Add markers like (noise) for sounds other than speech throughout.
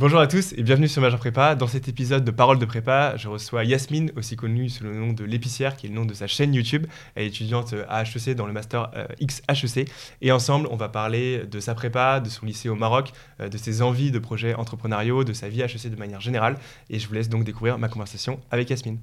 Bonjour à tous et bienvenue sur Major Prépa. Dans cet épisode de Parole de Prépa, je reçois Yasmine, aussi connue sous le nom de l'épicière, qui est le nom de sa chaîne YouTube. Elle est étudiante à HEC dans le master euh, XHEC. Et ensemble, on va parler de sa prépa, de son lycée au Maroc, euh, de ses envies de projets entrepreneuriaux, de sa vie HEC de manière générale. Et je vous laisse donc découvrir ma conversation avec Yasmine.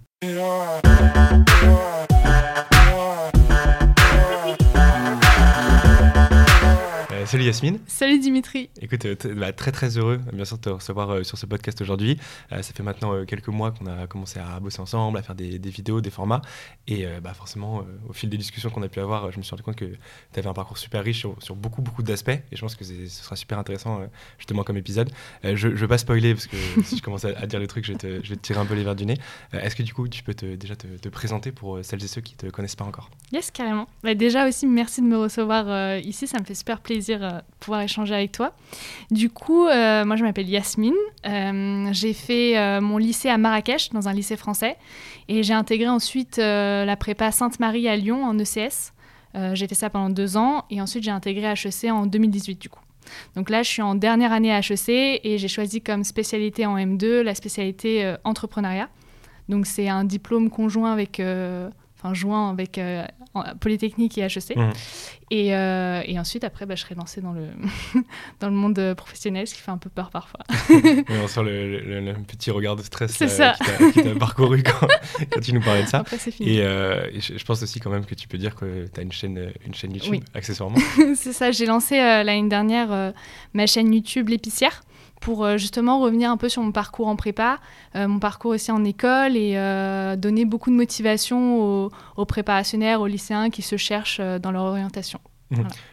Euh, salut Yasmine. Salut Dimitri. Écoute, euh, bah, très très heureux bien sûr de te recevoir euh, sur ce podcast aujourd'hui. ça fait maintenant quelques mois qu'on a commencé à bosser ensemble, à faire des, vidéos, des formats. Et bah, forcément, au fil des discussions qu'on a pu avoir, je me suis rendu compte que tu avais un parcours super riche sur, beaucoup beaucoup d'aspects. Et je pense que ce sera super intéressant justement comme épisode. je ne veux pas spoiler parce que (laughs) si je commence à, dire les trucs, je vais, te, je vais, te, tirer un peu les verres du nez. Est-ce que du coup, tu peux te, déjà te, présenter pour celles et ceux qui ne te connaissent pas encore? Yes, carrément. Bah, déjà aussi, merci de me recevoir ici. Ça me fait super plaisir euh, pouvoir échanger avec toi. Du coup, euh, moi je m'appelle Yasmine. Euh, j'ai fait mon lycée à Marrakech, dans un lycée français. Et j'ai intégré ensuite la prépa Sainte-Marie à Lyon en ECS. j'ai fait ça pendant deux ans. Et ensuite j'ai intégré HEC en 2018 du coup. Donc là, je suis en dernière année à HEC et j'ai choisi comme spécialité en M2 la spécialité entrepreneuriat. Donc c'est un diplôme conjoint avec enfin joint avec Polytechnique et HEC. Mmh. Et, euh, et, ensuite, après, bah, je serai lancée dans le, (laughs) dans le monde professionnel, ce qui fait un peu peur parfois. (laughs) on sent le, petit regard de stress qui t'a parcouru quand, (laughs) quand, tu nous parlais de ça. Après, fini. Et, euh, je, pense aussi quand même que tu peux dire que tu as une chaîne, une chaîne YouTube, accessoirement. c'est ça, j'ai lancé euh, l'année dernière ma chaîne YouTube L'épicière pour euh, justement revenir un peu sur mon parcours en prépa, euh, mon parcours aussi en école et euh, donner beaucoup de motivation aux, aux, préparationnaires, aux lycéens qui se cherchent dans leur orientation.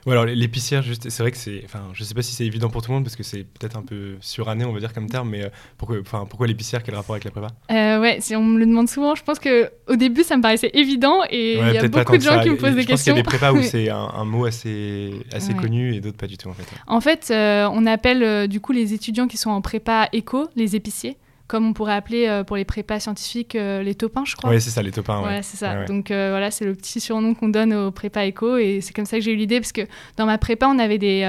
Alors l'épicière, juste, c'est vrai que c'est, enfin, je sais pas si c'est évident pour tout le monde parce que c'est peut-être un peu suranné, on va dire comme terme, mais pourquoi, enfin, pourquoi l'épicière Quel rapport avec la prépa? Ouais, si on me le demande souvent, je pense que au début ça me paraissait évident et il y a beaucoup de gens qui me posent des questions. Je pense qu'il y a des prépas où (laughs) c'est un, mot assez, assez connu et d'autres pas du tout en fait. En fait, on appelle du coup les étudiants qui sont en prépa éco les épiciers comme on pourrait appeler euh, pour les prépas scientifiques euh, les topins, je crois. Oui, c'est ça, les topins. Ouais, c'est ça. Donc euh, voilà, c'est le petit surnom qu'on donne aux prépas éco et c'est comme ça que j'ai eu l'idée parce que dans ma prépa, on avait des,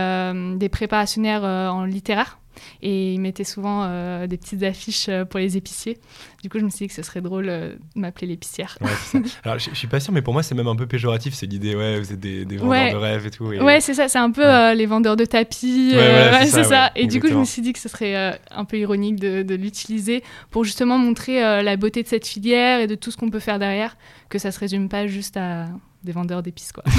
des préparationnaires en littéraire et ils mettaient souvent euh, des petites affiches euh, pour les épiciers. Du coup, je me suis dit que ce serait drôle euh, de m'appeler l'épicière. Alors, je, suis pas sûr, mais pour moi, c'est même un peu péjoratif. C'est l'idée, ouais, vous êtes des, vendeurs de rêves et tout. Ouais, c'est ça. C'est un peu les vendeurs de tapis. Ouais, c'est ça. Et du coup, je me suis dit que ce serait un peu ironique de, de l'utiliser pour justement montrer la beauté de cette filière et de tout ce qu'on peut faire derrière, que ça se résume pas juste à des vendeurs d'épices quoi. (laughs)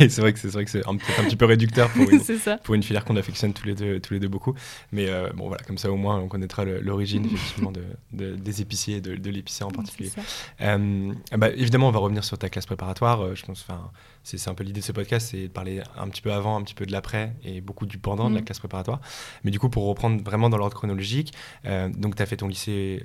oui, c'est vrai que c'est vrai que c'est un, un, petit peu réducteur pour (laughs) une, pour une filière qu'on affectionne tous les deux tous les deux beaucoup. Mais euh, bon voilà, comme ça au moins on connaîtra l'origine (laughs) effectivement de, des épiciers et de, de l'épicier en particulier. Euh, bah, évidemment, on va revenir sur ta classe préparatoire. Euh, je pense, enfin, c'est un peu l'idée de ce podcast, c'est de parler un petit peu avant, un petit peu de l'après et beaucoup du pendant de la mm. classe préparatoire. Mais du coup, pour reprendre vraiment dans l'ordre chronologique, donc tu as fait ton lycée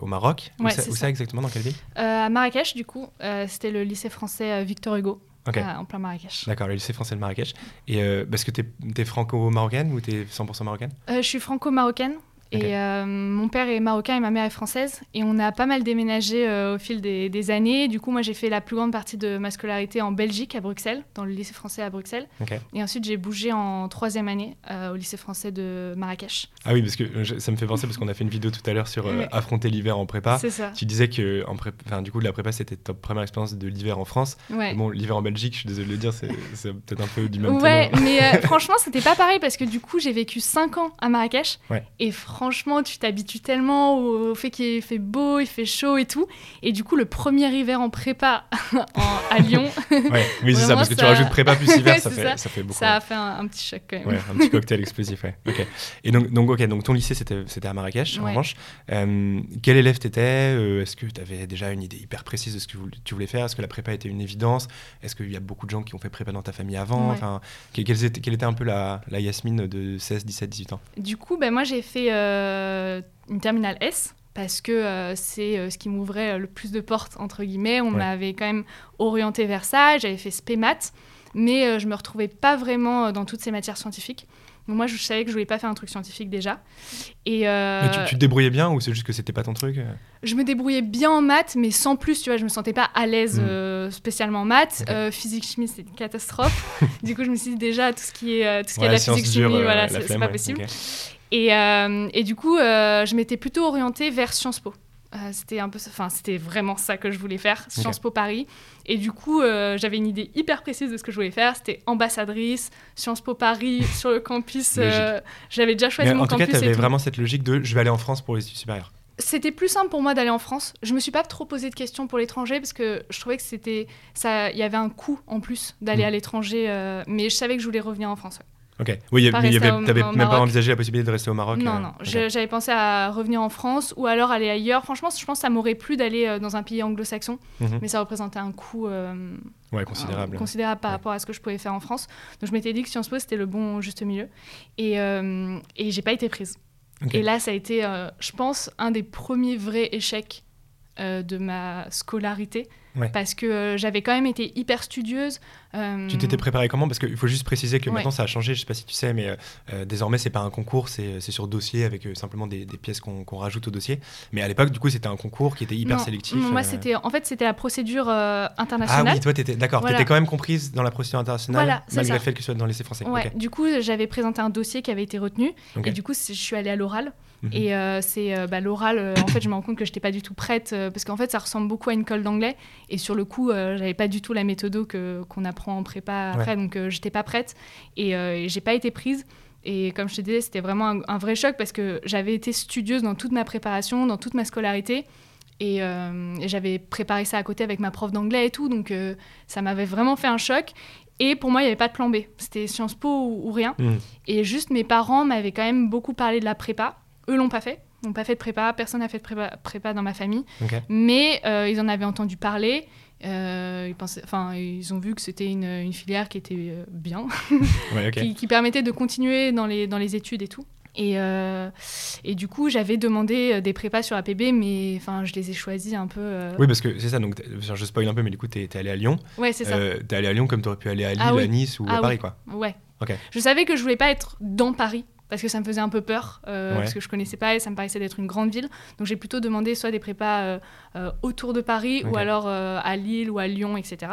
au Maroc. où, ça, exactement Dans quelle ville? À Marrakech, du coup. c'était le lycée français euh, Victor Hugo. en plein Marrakech. D'accord, le lycée français de Marrakech. Et euh, parce que tu es, franco-marocaine ou tu es 100% marocaine? Euh, Je suis franco-marocaine. Et euh, mon père est marocain et ma mère est française. Et on a pas mal déménagé euh, au fil des, années. Du coup, moi, j'ai fait la plus grande partie de ma scolarité en Belgique, à Bruxelles, dans le lycée français à Bruxelles. Et ensuite, j'ai bougé en troisième année euh, au lycée français de Marrakech. Ah oui, parce que ça me fait penser, parce qu'on a fait une vidéo tout à l'heure sur (laughs) affronter l'hiver en prépa. C'est ça. Tu disais que en enfin, du coup, la prépa, c'était ta première expérience de l'hiver en France. Bon, l'hiver en Belgique, je suis désolé de le dire, c'est peut-être un peu du même Ouais, mais (laughs) franchement, c'était pas pareil parce que du coup, j'ai vécu 5 ans à Marrakech. Et franchement, tu t'habitues tellement au, fait qu'il fait beau, il fait chaud et tout. Et du coup, le premier hiver en prépa (laughs) à Lyon. (laughs) ouais, oui, c'est ça, parce que tu rajoutes prépa plus hiver, (laughs) ça, fait, ça. fait beaucoup. Ça a fait un, petit choc quand même. Ouais, un petit cocktail explosif, ouais. Ok. Et donc, donc, ok, donc ton lycée, c'était à Marrakech, en revanche. Euh, quel élève t'étais euh, Est-ce que tu avais déjà une idée hyper précise de ce que tu voulais faire? Est-ce que la prépa était une évidence? Est-ce qu'il y a beaucoup de gens qui ont fait prépa dans ta famille avant? Enfin, quelle, était, quelle, était, un peu la, la Yasmine de 16, 17, 18 ans? Du coup, ben, moi, j'ai fait. Euh, une terminale S parce que euh, c'est euh, ce qui m'ouvrait le plus de portes, entre guillemets. On m'avait quand même orienté vers ça, j'avais fait SPEMAT, mais euh, je me retrouvais pas vraiment dans toutes ces matières scientifiques. Donc moi, je savais que je voulais pas faire un truc scientifique déjà. Et mais tu, te débrouillais bien ou c'est juste que c'était pas ton truc Je me débrouillais bien en maths, mais sans plus, tu vois, je me sentais pas à l'aise hmm. spécialement en maths. physique, chimie, c'est une catastrophe. (laughs) du coup, je me suis dit déjà, tout ce qui est, tout ce qui est la physique, chimie, voilà, c'est pas possible. Et, et du coup, je m'étais plutôt orientée vers Sciences Po. c'était un peu, enfin, c'était vraiment ça que je voulais faire, Sciences Po Paris. Et du coup, j'avais une idée hyper précise de ce que je voulais faire. C'était ambassadrice, Sciences Po Paris, (laughs) sur le campus. j'avais déjà choisi mon campus. En tout cas, tu avais vraiment cette logique de je vais aller en France pour les études supérieures c'était plus simple pour moi d'aller en France. Je me suis pas trop posé de questions pour l'étranger parce que je trouvais que c'était ça, il y avait un coût en plus d'aller mm. à l'étranger, euh, mais je savais que je voulais revenir en France. Ok. Oui, tu n'avais même pas envisagé la possibilité de rester au Maroc Non, euh, non. J'avais pensé à revenir en France ou alors aller ailleurs. Franchement, je pense que ça m'aurait plu d'aller euh, dans un pays anglo-saxon, mhm. mais ça représentait un coût ouais, considérable. considérable par rapport à ce que je pouvais faire en France. Donc je m'étais dit que Sciences Po, c'était le bon juste milieu. Et, et j'ai pas été prise. Et là, ça a été, euh, je pense, un des premiers vrais échecs euh, de ma scolarité parce que euh, j'avais quand même été hyper studieuse. Euh, tu t'étais préparée comment? Parce qu'il faut juste préciser que maintenant ça a changé, je sais pas si tu sais, mais euh, désormais c'est pas un concours, c'est sur dossier avec simplement des, pièces qu'on rajoute au dossier. Mais à l'époque, du coup, c'était un concours qui était hyper sélectif. Moi, c'était en fait c'était la procédure internationale. Ah oui, toi, étais d'accord, tu étais quand même comprise dans la procédure internationale malgré le fait que tu sois dans les lycée français. Ouais. Du coup, j'avais présenté un dossier qui avait été retenu et du coup, je suis allée à l'oral. Mhm. Et c'est bah, l'oral, en fait, je me rends compte que je n'étais pas du tout prête parce qu'en fait, ça ressemble beaucoup à une colle d'anglais. Et sur le coup, euh, j'avais pas du tout la méthode qu'on apprend en prépa après, donc euh, j'étais pas prête et, euh, j'ai pas été prise. Et comme je te disais, c'était vraiment un, vrai choc parce que j'avais été studieuse dans toute ma préparation, dans toute ma scolarité. Et, j'avais préparé ça à côté avec ma prof d'anglais et tout. Donc ça m'avait vraiment fait un choc. Et pour moi, il n'y avait pas de plan B. C'était Sciences Po ou, rien. Mmh. Et juste, mes parents m'avaient quand même beaucoup parlé de la prépa. Eux l'ont pas fait. Ils n'ont pas fait de prépa. Personne n'a fait de prépa, prépa, dans ma famille. Mais ils en avaient entendu parler. Euh, ils, pensaient, ils ont vu que c'était une, une, filière qui était euh, bien, (laughs) qui, qui, permettait de continuer dans les, dans les études et tout. Et, euh, et du coup, j'avais demandé des prépas sur APB, mais enfin, je les ai choisis un peu. Oui, parce que c'est ça, donc je spoil un peu, mais du coup, tu es, allé à Lyon. Ouais, c'est ça. tu es allé à Lyon comme tu aurais pu aller à Lille, ah à Nice ou à ah Paris, quoi. Ouais. Je savais que je voulais pas être dans Paris parce que ça me faisait un peu peur, euh, parce que je connaissais pas et ça me paraissait d'être une grande ville. Donc j'ai plutôt demandé soit des prépas euh, euh, autour de Paris ou alors à Lille ou à Lyon, etc.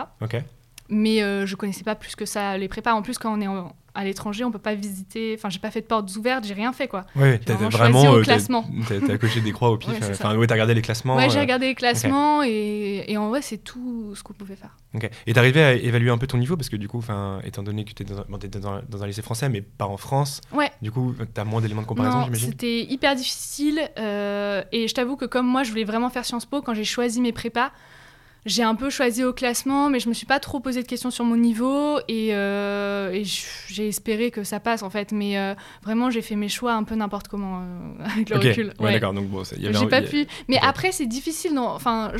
Mais je connaissais pas plus que ça les prépas. En plus, quand on est en, à l'étranger, on peut pas visiter. Enfin, j'ai pas fait de portes ouvertes, j'ai rien fait quoi. Ouais, t'as vraiment, au euh, classement. T'as (laughs) coché des croix au pif. Euh, enfin, ouais, t'as regardé les classements. Ouais, j'ai euh, regardé les classements et, et, en vrai, c'est tout ce qu'on pouvait faire. Ok. Et t'arrivais à évaluer un peu ton niveau parce que du coup, enfin, étant donné que tu dans, dans, dans, un lycée français, mais pas en France. Ouais. Du coup, t'as moins d'éléments de comparaison, j'imagine? C'était hyper difficile et je t'avoue que comme moi, je voulais vraiment faire Sciences Po quand j'ai choisi mes prépas j'ai un peu choisi au classement, mais je me suis pas trop posé de questions sur mon niveau et, euh, j'ai espéré que ça passe en fait. Mais euh, vraiment, j'ai fait mes choix un peu n'importe comment euh, (laughs) avec le recul. Ouais, d'accord. Donc bon, j'ai pas pu. Mais après, c'est difficile. Enfin,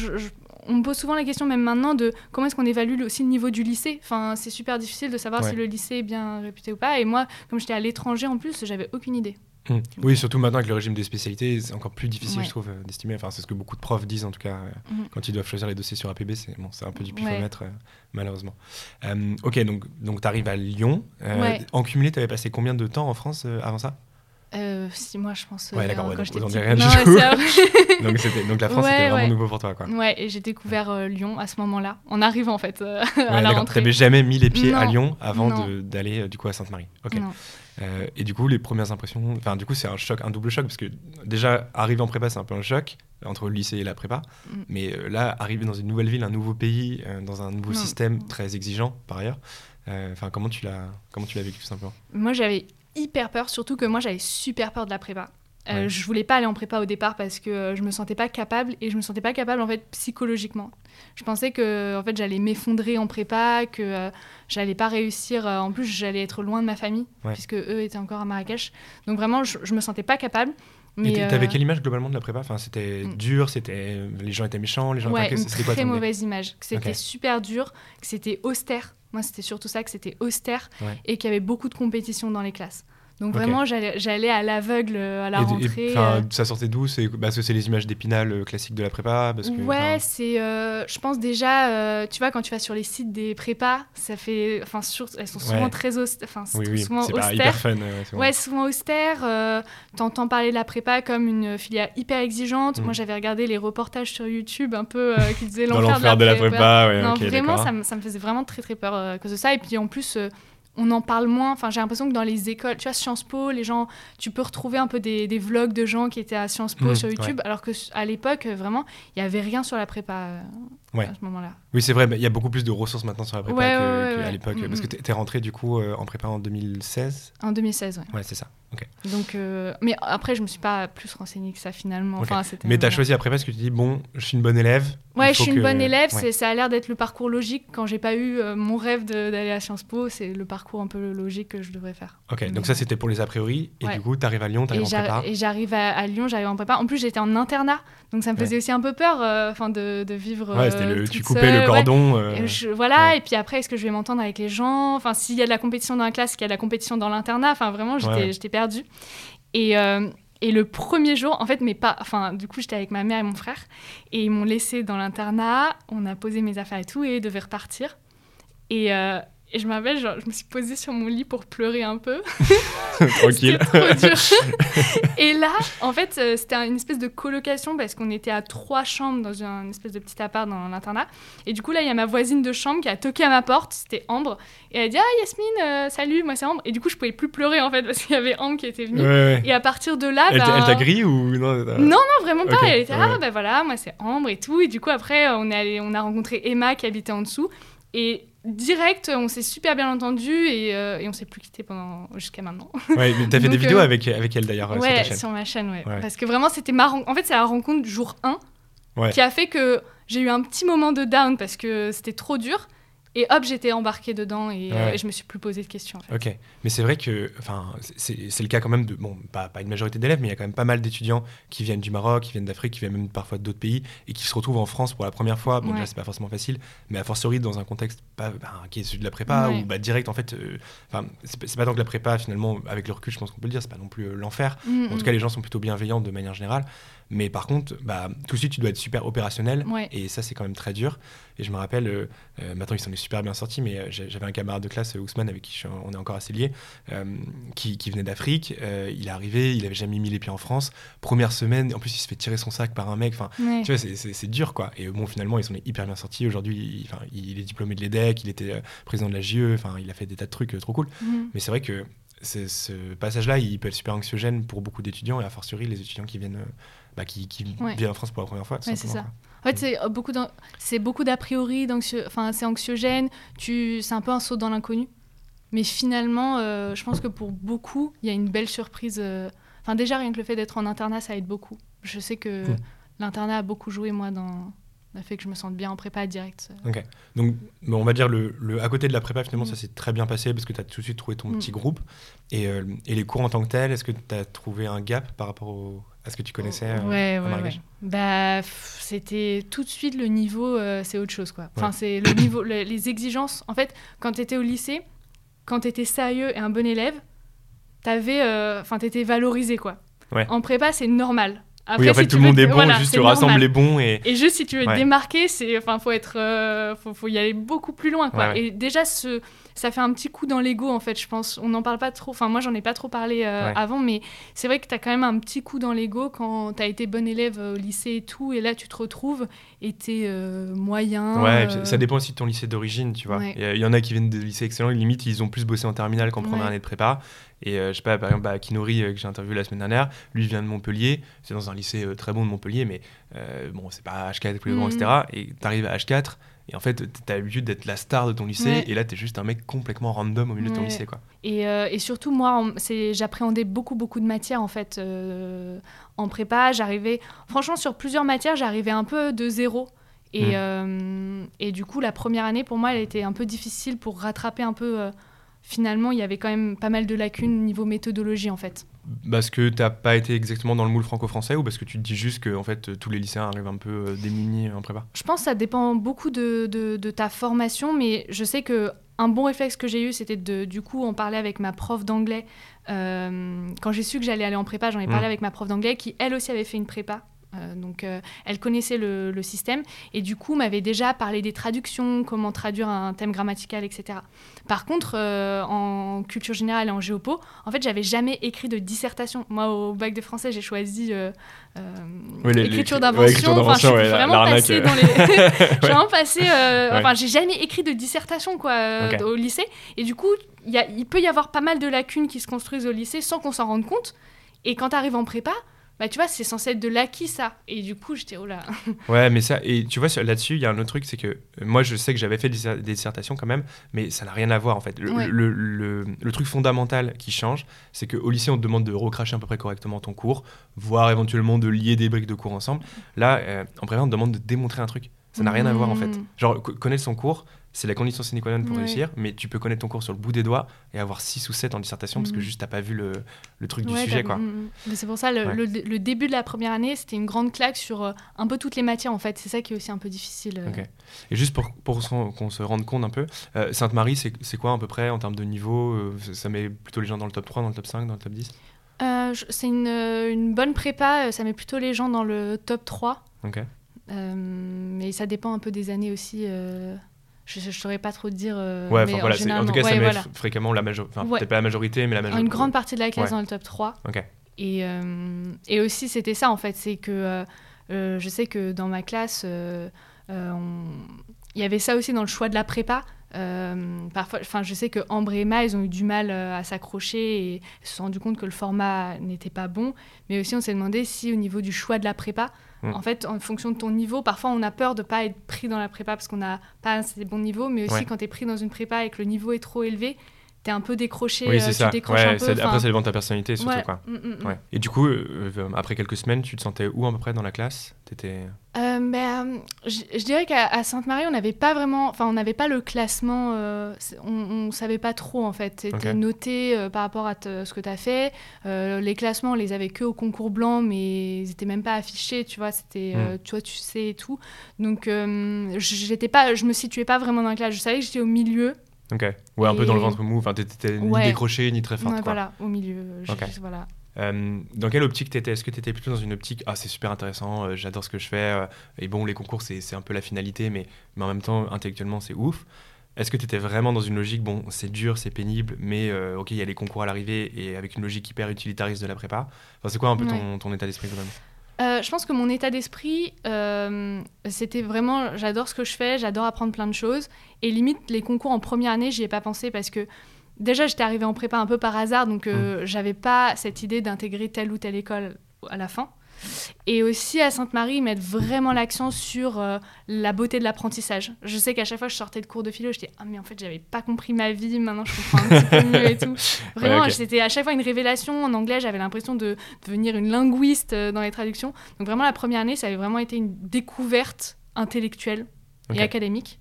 on me pose souvent la question, même maintenant, de comment est-ce qu'on évalue aussi le niveau du lycée. Enfin, c'est super difficile de savoir si le lycée est bien réputé ou pas. Et moi, comme j'étais à l'étranger en plus, j'avais aucune idée. Mmh. Oui, surtout maintenant avec le régime des spécialités, c'est encore plus difficile, je trouve, euh, d'estimer. Enfin, c'est ce que beaucoup de profs disent, en tout cas, euh, mmh. quand ils doivent choisir les dossiers sur APB, c'est bon, un peu du pifomètre, euh, malheureusement. ok, donc, donc tu arrives à Lyon. En cumulé, tu avais passé combien de temps en France avant ça? Six mois, je pense. Ouais, d'accord, donc, vous rien du tout. (laughs) donc, donc, la France, c'était vraiment nouveau pour toi, quoi. Ouais, et j'ai découvert Lyon à ce moment-là, en arrivant, en fait, (laughs) à la rentrée. jamais mis les pieds à Lyon avant d'aller, du coup, à Sainte-Marie. Ok. Euh, et du coup, les premières impressions, enfin, du coup, c'est un choc, un double choc, parce que déjà, arriver en prépa, c'est un peu un choc entre le lycée et la prépa. Mm. Mais euh, là, arriver dans une nouvelle ville, un nouveau pays, euh, dans un nouveau système très exigeant, par ailleurs, enfin, comment tu l'as, comment tu l'as vécu tout simplement? Moi, j'avais hyper peur, surtout que moi, j'avais super peur de la prépa. Euh, Je voulais pas aller en prépa au départ parce que euh, je me sentais pas capable et je me sentais pas capable en fait psychologiquement. Je pensais que en fait j'allais m'effondrer en prépa, que euh, j'allais pas réussir. En plus j'allais être loin de ma famille puisque eux étaient encore à Marrakech. Donc vraiment je, je me sentais pas capable. Mais tu avais quelle image globalement de la prépa? Enfin, C'était mm. dur, c'était les gens étaient méchants, les gens ouais, une très mauvaise image. Que c'était super dur, que c'était austère. Moi, c'était surtout ça, que c'était austère et qu'il y avait beaucoup de compétition dans les classes. Donc vraiment, j'allais à l'aveugle euh, à la rentrée. Euh. Ça sortait d'où? C'est parce que c'est les images d'épinal euh, classiques de la prépa parce que, Ouais, c'est. je pense déjà, tu vois, quand tu vas sur les sites des prépas, ça fait. Enfin, elles sont souvent très austères. Enfin, oui, oui. souvent austères. Pas hyper fun. ouais, souvent austères. T'entends parler de la prépa comme une filière hyper exigeante. Moi, mm. j'avais regardé les reportages sur YouTube un peu qui disaient (laughs) l'enfer de, la prépa. Ouais, non, vraiment, ça, ça, me faisait vraiment très très peur à cause de ça. Et puis en plus on en parle moins. Enfin, j'ai l'impression que dans les écoles, tu vois, Sciences Po, les gens, tu peux retrouver un peu des, des vlogs de gens qui étaient à Sciences Po mmh, sur YouTube, alors que à l'époque, vraiment, il y avait rien sur la prépa à ce moment-là. Oui, c'est vrai, il y a beaucoup plus de ressources maintenant sur la prépa qu'à l'époque. Mmh, parce que mmh. tu es rentré du coup euh, en prépa en 2016 En 2016, oui. Ouais, c'est ça. Donc, euh, mais après, je me suis pas plus renseignée que ça finalement. Enfin, mais tu as choisi après parce que tu dis bon, je suis une bonne élève. Ouais, je suis une bonne élève. c'est Ça a l'air d'être le parcours logique. Quand j'ai pas eu euh, mon rêve d'aller à Sciences Po, c'est le parcours un peu logique que je devrais faire. Ok, donc ça c'était pour les a priori. Et du coup, tu arrives à Lyon, tu arrives en prépa. Et j'arrive à, Lyon, j'arrive en prépa. En plus, j'étais en internat, donc ça me faisait aussi un peu peur, euh, de, vivre. Ouais, c'était le, tu coupais le cordon. voilà, et puis après, est-ce que je vais m'entendre avec les gens? Enfin, s'il y a de la compétition dans la classe, qu'il y a de la compétition dans l'internat. Enfin, vraiment, j'étais perdue. Et, euh, et le premier jour, en fait, mais pas. Enfin, du coup, j'étais avec ma mère et mon frère. Et ils m'ont laissé dans l'internat. On a posé mes affaires et tout. Et devait repartir. Et, euh, et je m'appelle, je me suis posée sur mon lit pour pleurer un peu. (laughs) Tranquille. trop dur. (laughs) et là, en fait, euh, c'était une espèce de colocation parce qu'on était à trois chambres dans une espèce de petit appart dans l'internat. Et du coup, là, il y a ma voisine de chambre qui a toqué à ma porte. C'était Ambre. Et elle a dit Ah, Yasmine, euh, salut, moi c'est Ambre. Et du coup, je pouvais plus pleurer en fait parce qu'il y avait Ambre qui était venue. Et à partir de là. Elle t'a grillé ou non Non, non, vraiment pas. Elle était Ah, ben voilà, moi c'est Ambre et tout. Et du coup, après, on, est allé, on a rencontré Emma qui habitait en dessous. Et direct, on s'est super bien entendu et, euh, et on s'est plus quitté pendant jusqu'à maintenant. Ouais, mais t'as fait (laughs) des vidéos euh, avec, avec elle d'ailleurs ouais, sur ta chaîne. sur ma chaîne, ouais. Parce que vraiment, c'était marrant. En fait, c'est la rencontre jour 1 qui a fait que j'ai eu un petit moment de down parce que c'était trop dur. Et hop, j'étais embarquée dedans et, euh, je me suis plus posé de questions. Ok, mais c'est vrai que, enfin, c'est le cas quand même de, bon, pas, pas une majorité d'élèves, mais il y a quand même pas mal d'étudiants qui viennent du Maroc, qui viennent d'Afrique, qui viennent même parfois d'autres pays et qui se retrouvent en France pour la première fois. Bon, déjà, c'est pas forcément facile, mais a fortiori dans un contexte pas, ben, qui est celui de la prépa ou bah, direct, en fait, euh, enfin, c'est pas tant que la prépa, finalement, avec le recul, je pense qu'on peut le dire, c'est pas non plus euh, l'enfer. Mm, en tout cas, les gens sont plutôt bienveillants de manière générale. Mais par contre, bah, tout de suite, tu dois être super opérationnel. Et ça, c'est quand même très dur. Et je me rappelle, euh, euh, maintenant, il s'en est super bien sorti, mais euh, j'avais un camarade de classe, Ousmane, avec qui on est encore assez liés, qui, qui, venait d'Afrique. il est arrivé, il avait jamais mis les pieds en France. Première semaine, en plus, il se fait tirer son sac par un mec. Enfin, tu vois, c'est dur, quoi. Et bon, finalement, il s'en est hyper bien sorti. Aujourd'hui, il, il, est diplômé de l'EDEC, il était président de la JE, enfin, il a fait des tas de trucs trop cool. Mhm. Mais c'est vrai que ce passage-là, il peut être super anxiogène pour beaucoup d'étudiants, et a fortiori les étudiants qui viennent bah, qui, qui vient en France pour la première fois. c'est ça. En fait, c'est euh, beaucoup, c'est beaucoup d'a priori, enfin, c'est anxiogène, tu... c'est un peu un saut dans l'inconnu. Mais finalement, euh, je pense que pour beaucoup, il y a une belle surprise. Euh, enfin, déjà, rien que le fait d'être en internat, ça aide beaucoup. Je sais que hmm. l'internat a beaucoup joué, moi, dans le fait que je me sente bien en prépa direct. Ok. Donc, on va dire, le, le, à côté de la prépa, finalement, ça s'est très bien passé parce que tu as tout de suite trouvé ton hmm. petit groupe. Et, et, les cours en tant que tels, est-ce que tu as trouvé un gap par rapport au, est-ce que tu connaissais euh, Ouais, ouais, Bah, c'était tout de suite le niveau, euh, c'est autre chose, quoi. Enfin, c'est le niveau, les exigences. En fait, quand tu étais au lycée, quand tu étais sérieux et un bon élève, t'avais, euh, enfin, t'étais valorisé, quoi. En prépa, c'est normal. Après, oui, en fait, tout le monde est bon, juste tu rassembles les bons. Et, et juste si tu veux te démarquer, c'est, enfin, faut être, faut, faut, y aller beaucoup plus loin, quoi. Et déjà, ce, ça fait un petit coup dans l'ego, en fait, je pense. On n'en parle pas trop. Enfin, moi, j'en ai pas trop parlé euh, avant, mais c'est vrai que tu as quand même un petit coup dans l'ego quand tu as été bon élève au lycée et tout, et là, tu te retrouves et tu es euh, moyen. Ouais, ça euh. dépend aussi de ton lycée d'origine, tu vois. Il y, en a qui viennent de lycées excellents, limite, ils ont plus bossé en terminale qu'en première année de prépa. Et je sais pas, par exemple, bah, Kinori, que j'ai interviewé la semaine dernière, lui vient de Montpellier, c'est dans un lycée très bon de Montpellier, mais bon, c'est pas H4 plus grand, etc. Et tu arrives à H4, et en fait, tu as l'habitude d'être la star de ton lycée, et là, tu es juste un mec complètement random au milieu de ton lycée. Quoi. Et, euh, et surtout, moi, j'appréhendais beaucoup, beaucoup de matières, en fait, euh, en prépa. J'arrivais, franchement, sur plusieurs matières, j'arrivais un peu de zéro. Et, mmh. euh, et, du coup, la première année, pour moi, elle était un peu difficile pour rattraper un peu finalement, il y avait quand même pas mal de lacunes niveau méthodologie, en fait. Parce que tu n'as pas été exactement dans le moule franco-français ou parce que tu te dis juste que en fait, tous les lycéens arrivent un peu euh, démunis en prépa? Je pense que ça dépend beaucoup de, de, ta formation, mais je sais que un bon réflexe que j'ai eu, c'était de, du coup, en parler avec ma prof d'anglais. Euh, quand j'ai su que j'allais aller en prépa, j'en ai parlé mmh. avec ma prof d'anglais qui, elle aussi, avait fait une prépa Euh, donc, euh, elle connaissait le, système et du coup m'avait déjà parlé des traductions, comment traduire un thème grammatical, etc. Par contre, euh, en culture générale et en géopo, en fait, j'avais jamais écrit de dissertation. Moi, au bac de français, j'ai choisi l'écriture d'invention. enfin, je suis vraiment passée dans les. vraiment passé. Enfin, j'ai jamais écrit de dissertation quoi au lycée. Et du coup, il peut y avoir pas mal de lacunes qui se construisent au lycée sans qu'on s'en rende compte. Et quand tu arrives en prépa, bah tu vois, c'est censé être de l'acquis ça. Et du coup, j'étais oh là. (laughs) ouais, mais ça, et tu vois, là-dessus, il y a un autre truc, c'est que euh, moi, je sais que j'avais fait des, dissertations quand même, mais ça n'a rien à voir en fait. Le, le, le, truc fondamental qui change, c'est qu'au lycée, on te demande de recracher à peu près correctement ton cours, voire éventuellement de lier des briques de cours ensemble. Là, euh, en prépa, on te demande de démontrer un truc. Ça n'a rien à voir en fait. Mmh. Genre, connaître son cours, c'est la condition sine qua non pour réussir, mais tu peux connaître ton cours sur le bout des doigts et avoir 6 ou 7 en dissertation parce que mm. juste t'as pas vu le, le truc du sujet. quoi. Mm, mm. C'est pour ça, le, le, début de la première année, c'était une grande claque sur euh, un peu toutes les matières en fait. C'est ça qui est aussi un peu difficile. Euh. Et juste pour, pour qu'on se rende compte un peu, euh, Sainte-Marie, c'est quoi à peu près en termes de niveau Ça met plutôt les gens dans le top 3, dans le top 5, dans le top 10 C'est une, une, bonne prépa, ça met plutôt les gens dans le top 3. mais ça dépend un peu des années aussi je ne saurais pas trop dire. Euh, ouais, mais en, en, tout cas, ça met fréquemment la majorité. Enfin, peut-être pas la majorité, mais la majorité. Une grande partie de la classe dans le top 3. Ok. Et, euh, et aussi, c'était ça, en fait. C'est que euh, je sais que dans ma classe, il y avait ça aussi dans le choix de la prépa. parfois, enfin, je sais que Ambre et Emma, ils ont eu du mal à s'accrocher et se sont rendu compte que le format n'était pas bon. Mais aussi, on s'est demandé si au niveau du choix de la prépa, Mm. En fait, en fonction de ton niveau, parfois on a peur de ne pas être pris dans la prépa parce qu'on n'a pas assez bon niveau, mais aussi quand tu es pris dans une prépa et que le niveau est trop élevé, un peu décroché, oui, euh, un peu. Après, ça dépend de ta personnalité surtout. Quoi. Mm, mm, et du coup, euh, euh, après quelques semaines, tu te sentais où à peu près dans la classe? Étais... Euh, je, dirais qu'à Sainte-Marie, on n'avait pas vraiment, enfin, on n'avait pas le classement, euh, on, ne savait pas trop en fait. C'était noté par rapport à ce que tu as fait. les classements, on les avait que au concours blanc, mais ils n'étaient même pas affichés, tu vois. C'était, tu vois, tu sais et tout. Donc, j'étais pas, je me situais pas vraiment dans la classe. Je savais que j'étais au milieu. Ok. Ouais, un peu dans le ventre mou. Enfin, t'étais ni décroché ni très forte. Ouais, voilà, au milieu. Voilà. Euh, dans quelle optique t'étais? Est-ce que tu étais plutôt dans une optique ah c'est super intéressant, euh, j'adore ce que je fais euh, et bon les concours c'est un peu la finalité mais, mais en même temps intellectuellement c'est ouf. Est-ce que tu étais vraiment dans une logique bon c'est dur, c'est pénible mais ok il y a les concours à l'arrivée et avec une logique hyper utilitariste de la prépa? Enfin, c'est quoi un peu ton, ton, état d'esprit quand même? Je pense que mon état d'esprit, c'était vraiment, j'adore ce que je fais, j'adore apprendre plein de choses. Et limite, les concours en première année, j'y ai pas pensé parce que déjà, j'étais arrivée en prépa un peu par hasard, donc euh, mm. j'avais pas cette idée d'intégrer telle ou telle école à la fin. Et aussi à Sainte-Marie, ils mettent vraiment l'accent sur euh, la beauté de l'apprentissage. Je sais qu'à chaque fois que je sortais de cours de philo, j'étais ah mais en fait j'avais pas compris ma vie, maintenant je comprends un petit peu mieux et tout. (laughs) Vraiment, c'était à chaque fois une révélation. En anglais, j'avais l'impression de devenir une linguiste euh, dans les traductions. Donc vraiment la première année, ça avait vraiment été une découverte intellectuelle et académique.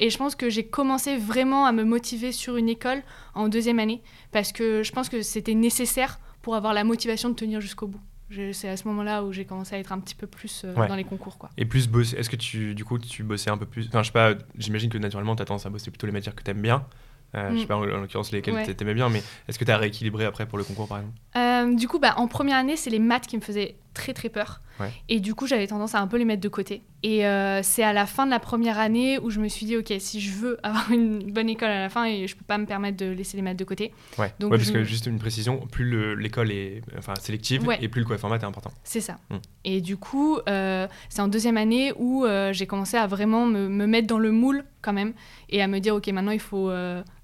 Et je pense que j'ai commencé vraiment à me motiver sur une école en deuxième année parce que je pense que c'était nécessaire pour avoir la motivation de tenir jusqu'au bout. C'est à ce moment-là où j'ai commencé à être un petit peu plus euh, dans les concours. Quoi. Et plus bosser, est-ce que tu, du coup, tu bossais un peu plus Enfin, je sais pas, j'imagine que naturellement, tu as tendance à bosser plutôt les matières que tu aimes bien. Euh, Je sais mm. pas en, l'occurrence lesquelles tu aimais bien, mais est-ce que tu as rééquilibré après pour le concours par exemple? Euh, Du coup, bah, en première année, c'est les maths qui me faisaient très très peur. Et du coup, j'avais tendance à un peu les mettre de côté. Et euh, c'est à la fin de la première année où je me suis dit, ok, si je veux (laughs) avoir une bonne école à la fin, et je peux pas me permettre de laisser les maths de côté. Ouais, Donc, parce que juste une précision, plus l'école est enfin, sélective et plus le coefficient maths est important. C'est ça. Hmm. Et du coup, euh, c'est en deuxième année où euh, j'ai commencé à vraiment me, me, mettre dans le moule quand même et à me dire, ok, maintenant il faut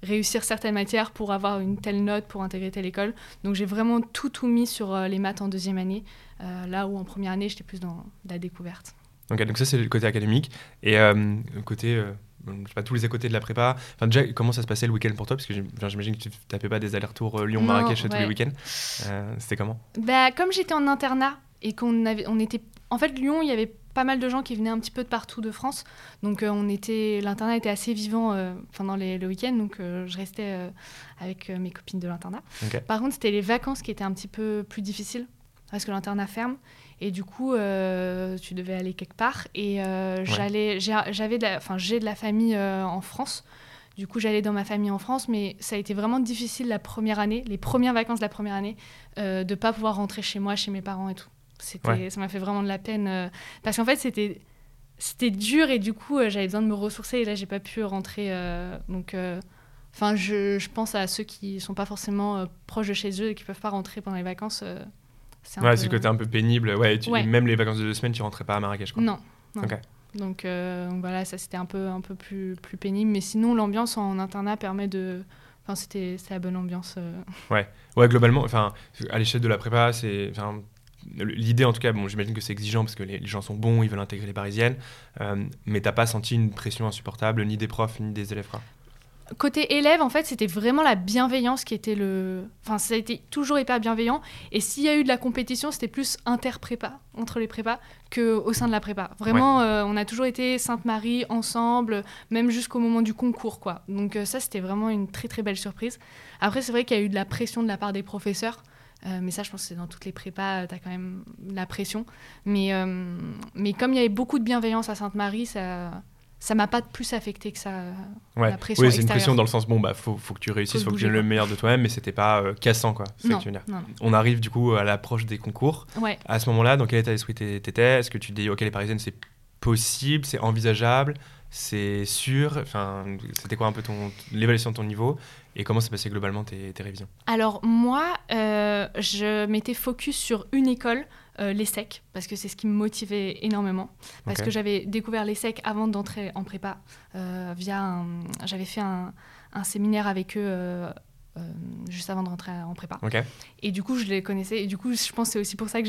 réussir certaines matières pour avoir une telle note, pour intégrer telle école. Donc j'ai vraiment tout, tout mis sur les maths en deuxième année. Euh, là où en première année, j'étais plus dans la découverte. Ok, donc ça c'est le côté académique. Et euh, le côté, euh, je sais pas, tous les côtés de la prépa. Enfin, déjà, comment ça se passait le week-end pour toi? Parce que j'imagine que tu tapais pas des allers-retours Lyon-Marrakech tous les week-ends. C'était comment? Bah, Comme j'étais en internat et qu'on avait, on était. En fait, Lyon, il y avait pas mal de gens qui venaient un petit peu de partout de France. Donc on était, l'internat était assez vivant pendant les, le week-end, donc je restais avec mes copines de l'internat. Par contre, c'était les vacances qui étaient un petit peu plus difficiles parce que l'internat ferme. Et du coup, euh, tu devais aller quelque part. Et euh, j'allais, j'avais, enfin, j'ai de la famille euh, en France. Du coup, j'allais dans ma famille en France, mais ça a été vraiment difficile la première année, les premières vacances de la première année, de pas pouvoir rentrer chez moi, chez mes parents et tout. C'était, Ça m'a fait vraiment de la peine. parce qu'en fait, c'était, c'était dur et du coup, j'avais besoin de me ressourcer et là, j'ai pas pu rentrer. donc. Enfin, je, je, pense à ceux qui sont pas forcément proches de chez eux et qui peuvent pas rentrer pendant les vacances. c'est ouais, c'est le côté un peu pénible. Ouais, Même les vacances de deux semaines, tu rentrais pas à Marrakech, quoi. Non. non. Donc, voilà, ça c'était un peu, un peu plus, plus pénible. Mais sinon, l'ambiance en internat permet de, Enfin, c'était la bonne ambiance. Euh. Ouais. ouais, globalement, enfin, à l'échelle de la prépa, c'est. L'idée, en tout cas, bon, j'imagine que c'est exigeant parce que les, gens sont bons, ils veulent intégrer les parisiennes, euh, mais t'as pas senti une pression insupportable, ni des profs, ni des élèves, quoi côté élève, en fait, c'était vraiment la bienveillance qui était le. Enfin, ça a été toujours hyper bienveillant. Et s'il y a eu de la compétition, c'était plus inter-prépa, entre les prépas, qu'au sein de la prépa. Vraiment, euh, on a toujours été Sainte-Marie ensemble, même jusqu'au moment du concours, quoi. Donc, euh, ça, c'était vraiment une très, très belle surprise. Après, c'est vrai qu'il y a eu de la pression de la part des professeurs. Euh, mais ça, je pense que c'est dans toutes les prépas, tu as quand même la pression. Mais, mais comme il y avait beaucoup de bienveillance à Sainte-Marie, ça, ça m'a pas plus affecté que ça. Ouais. La pression oui, c'est une pression dans le sens bon bah faut, faut que tu réussisses, il faut que tu aies le meilleur de toi-même, mais c'était pas euh, cassant quoi. Non, que non, non. On arrive du coup à l'approche des concours. Ouais. À ce moment-là, dans quel état d'esprit t'étais? Est-ce que tu te dis ok les Parisiennes c'est possible, c'est envisageable, c'est sûr Enfin, c'était quoi un peu ton l'évaluation de ton niveau et comment s'est passé globalement tes, tes révisions? Alors moi, euh, je m'étais focus sur une école euh, l'ESSEC, parce que c'est ce qui me motivait énormément. Parce que j'avais découvert l'ESSEC avant d'entrer en prépa. Euh, via J'avais fait un, un, séminaire avec eux euh, juste avant de rentrer en prépa. Et du coup, je les connaissais. Et du coup, je pense que c'est aussi pour ça que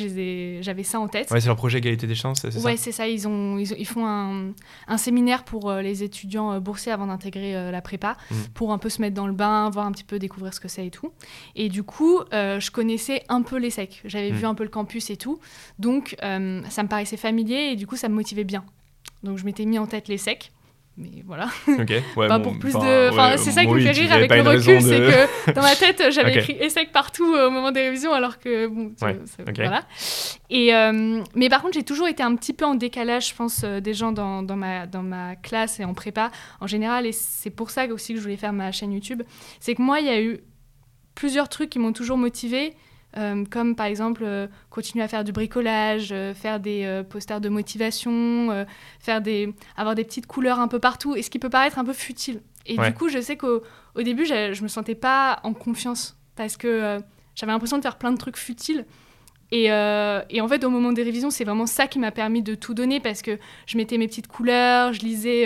j'avais ça en tête. Ouais, c'est leur projet Égalité des chances, c'est ça Ouais, c'est ça. Ils, ont, ils, font un, un, séminaire pour euh, les étudiants euh, boursiers avant d'intégrer la prépa, mm. pour un peu se mettre dans le bain, voir un petit peu, découvrir ce que c'est et tout. Et du coup, je connaissais un peu les secs. J'avais mm. vu un peu le campus et tout. Donc, ça me paraissait familier et du coup, ça me motivait bien. Donc, je m'étais mis en tête les secs mais voilà. pas (laughs) pour plus de. Enfin, c'est ça qui me fait rire avec le recul, c'est que dans ma tête, (laughs) j'avais écrit ESSEC partout euh, au moment des révisions, alors que bon, voilà. Et euh, mais par contre, j'ai toujours été un petit peu en décalage, je pense, euh, des gens dans, dans, ma dans ma classe et en prépa en général, et c'est pour ça aussi que je voulais faire ma chaîne YouTube. C'est que moi, il y a eu plusieurs trucs qui m'ont toujours motivée euh, comme par exemple euh, continuer à faire du bricolage, euh, faire des posters de motivation, faire des, avoir des petites couleurs un peu partout, et ce qui peut paraître un peu futile. Et du coup, je sais qu'au au début, je me sentais pas en confiance parce que j'avais l'impression de faire plein de trucs futiles. Et, et, en fait, au moment des révisions, c'est vraiment ça qui m'a permis de tout donner parce que je mettais mes petites couleurs, je lisais,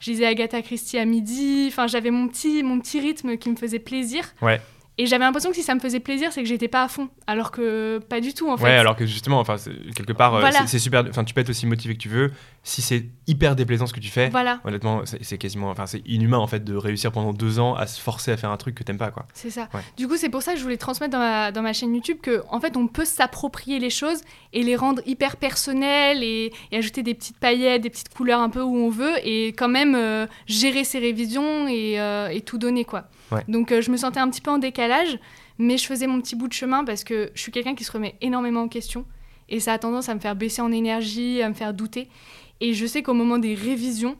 je lisais Agatha Christie à midi. Enfin, j'avais mon petit, mon petit rythme qui me faisait plaisir. Ouais. Et j'avais l'impression que si ça me faisait plaisir, c'est que j'étais pas à fond. Alors que pas du tout, en fait. Ouais, alors que justement, enfin, quelque part, euh, c'est super. Enfin, tu peux être aussi motivé que tu veux. Si c'est hyper déplaisant ce que tu fais, voilà. honnêtement, c'est quasiment. Enfin, c'est inhumain, en fait, de réussir pendant deux ans à se forcer à faire un truc que t'aimes pas, quoi. C'est ça. Du coup, c'est pour ça que je voulais transmettre dans ma, dans ma chaîne YouTube que, en fait, on peut s'approprier les choses et les rendre hyper personnelles et, ajouter des petites paillettes, des petites couleurs un peu où on veut et quand même euh, gérer ses révisions et, euh, et tout donner, quoi. Donc euh, je me sentais un petit peu en décalage, mais je faisais mon petit bout de chemin parce que je suis quelqu'un qui se remet énormément en question et ça a tendance à me faire baisser en énergie, à me faire douter. Et je sais qu'au moment des révisions,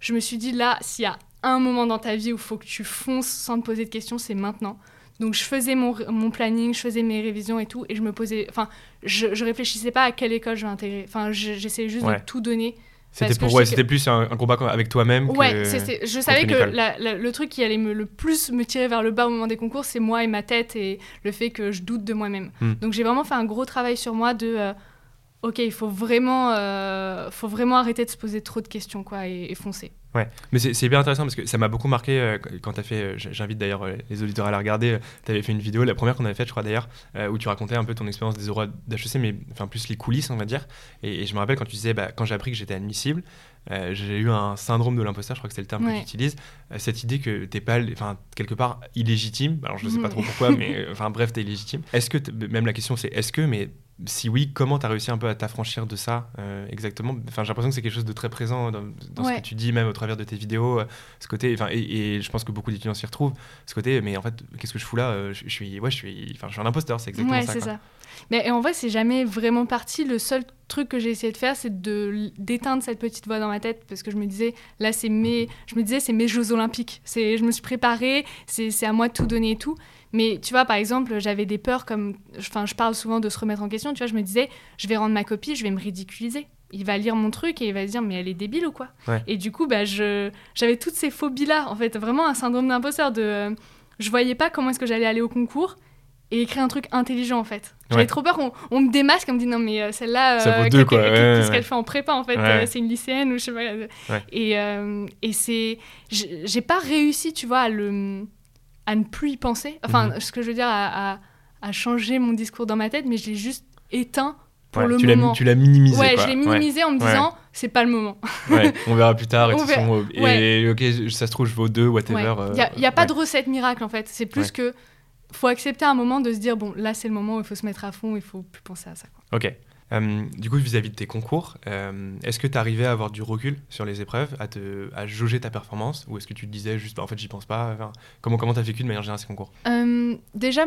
je me suis dit là, s'il y a un moment dans ta vie où il faut que tu fonces sans te poser de questions, c'est maintenant. Donc je faisais mon, mon, planning, je faisais mes révisions et tout, et je me posais, enfin, je, je réfléchissais pas à quelle école je vais intégrer. Enfin, j'essayais juste de tout donner c'était pour ouais, c'était plus un, combat avec toi-même. Ouais, je savais que le truc qui allait me, le plus me tirer vers le bas au moment des concours, c'est moi et ma tête et le fait que je doute de moi-même. Hmm. Donc j'ai vraiment fait un gros travail sur moi de euh, ok, il faut vraiment, euh, faut vraiment arrêter de se poser trop de questions quoi et foncer. Ouais, mais c'est bien intéressant parce que ça m'a beaucoup marqué euh, quand tu as fait. Euh, j'invite d'ailleurs euh, les auditeurs à la regarder. tu avais fait une vidéo, la première qu'on avait faite, je crois d'ailleurs, où tu racontais un peu ton expérience des euros d'HEC, mais enfin plus les coulisses, on va dire. Et, je me rappelle quand tu disais, bah, quand j'ai appris que j'étais admissible, j'ai eu un syndrome de l'imposteur, je crois que c'est le terme que tu utilises. cette idée que t'es pas, enfin, quelque part illégitime. Alors je ne sais pas (laughs) trop pourquoi, mais enfin bref, tu es illégitime. Est-ce que, même la question c'est est-ce que, mais si oui, comment tu as réussi un peu à t'affranchir de ça exactement? Enfin, j'ai l'impression que c'est quelque chose de très présent dans, ce que tu dis, même au travers de tes vidéos, euh, ce côté, enfin, et, je pense que beaucoup d'étudiants s'y retrouvent, ce côté, mais en fait, qu'est-ce que je fous là euh, je, suis, ouais, je suis, je suis un imposteur, c'est exactement ouais, ça. ça. Mais en vrai, c'est jamais vraiment parti. Le seul truc que j'ai essayé de faire, c'est de d'éteindre cette petite voix dans ma tête parce que je me disais, là, c'est mes, je me disais, c'est mes Jeux Olympiques. C'est, je me suis préparée, c'est, à moi de tout donner et tout. Mais tu vois, par exemple, j'avais des peurs comme. Enfin, je parle souvent de se remettre en question. Tu vois, je me disais, je vais rendre ma copie, je vais me ridiculiser. Il va lire mon truc et il va se dire, mais elle est débile ou quoi Et du coup, bah, j'avais toutes ces phobies-là. En fait, vraiment un syndrome d'imposteur. De, euh, je voyais pas comment est-ce que j'allais aller au concours et écrire un truc intelligent en fait. J'avais trop peur qu'on on me démasque, on me dit non mais euh, celle-là, euh, qu'est-ce qu'elle fait en prépa en fait, euh, c'est une lycéenne ou je sais pas. Et, et c'est, j'ai pas réussi, tu vois, à, le, à ne plus y penser. Enfin, mhm. ce que je veux dire, à, à, changer mon discours dans ma tête, mais je l'ai juste éteint pour le tu moment. Tu l'as minimisé. Ouais, je l'ai minimisé en me disant c'est pas le moment. (laughs) ouais, on verra plus tard. Et, et, ok, ça se trouve, je vaux deux, whatever. Il n'y a, pas de recette miracle en fait. C'est plus que faut accepter un moment de se dire bon là c'est le moment où il faut se mettre à fond il faut plus penser à ça quoi. ok euh, du coup vis-à-vis de tes concours euh, est-ce que tu arrivais à avoir du recul sur les épreuves à te jauger ta performance ou est-ce que tu te disais juste bah, en fait j'y pense pas comment comment t'as vécu de manière générale ces concours? Euh, déjà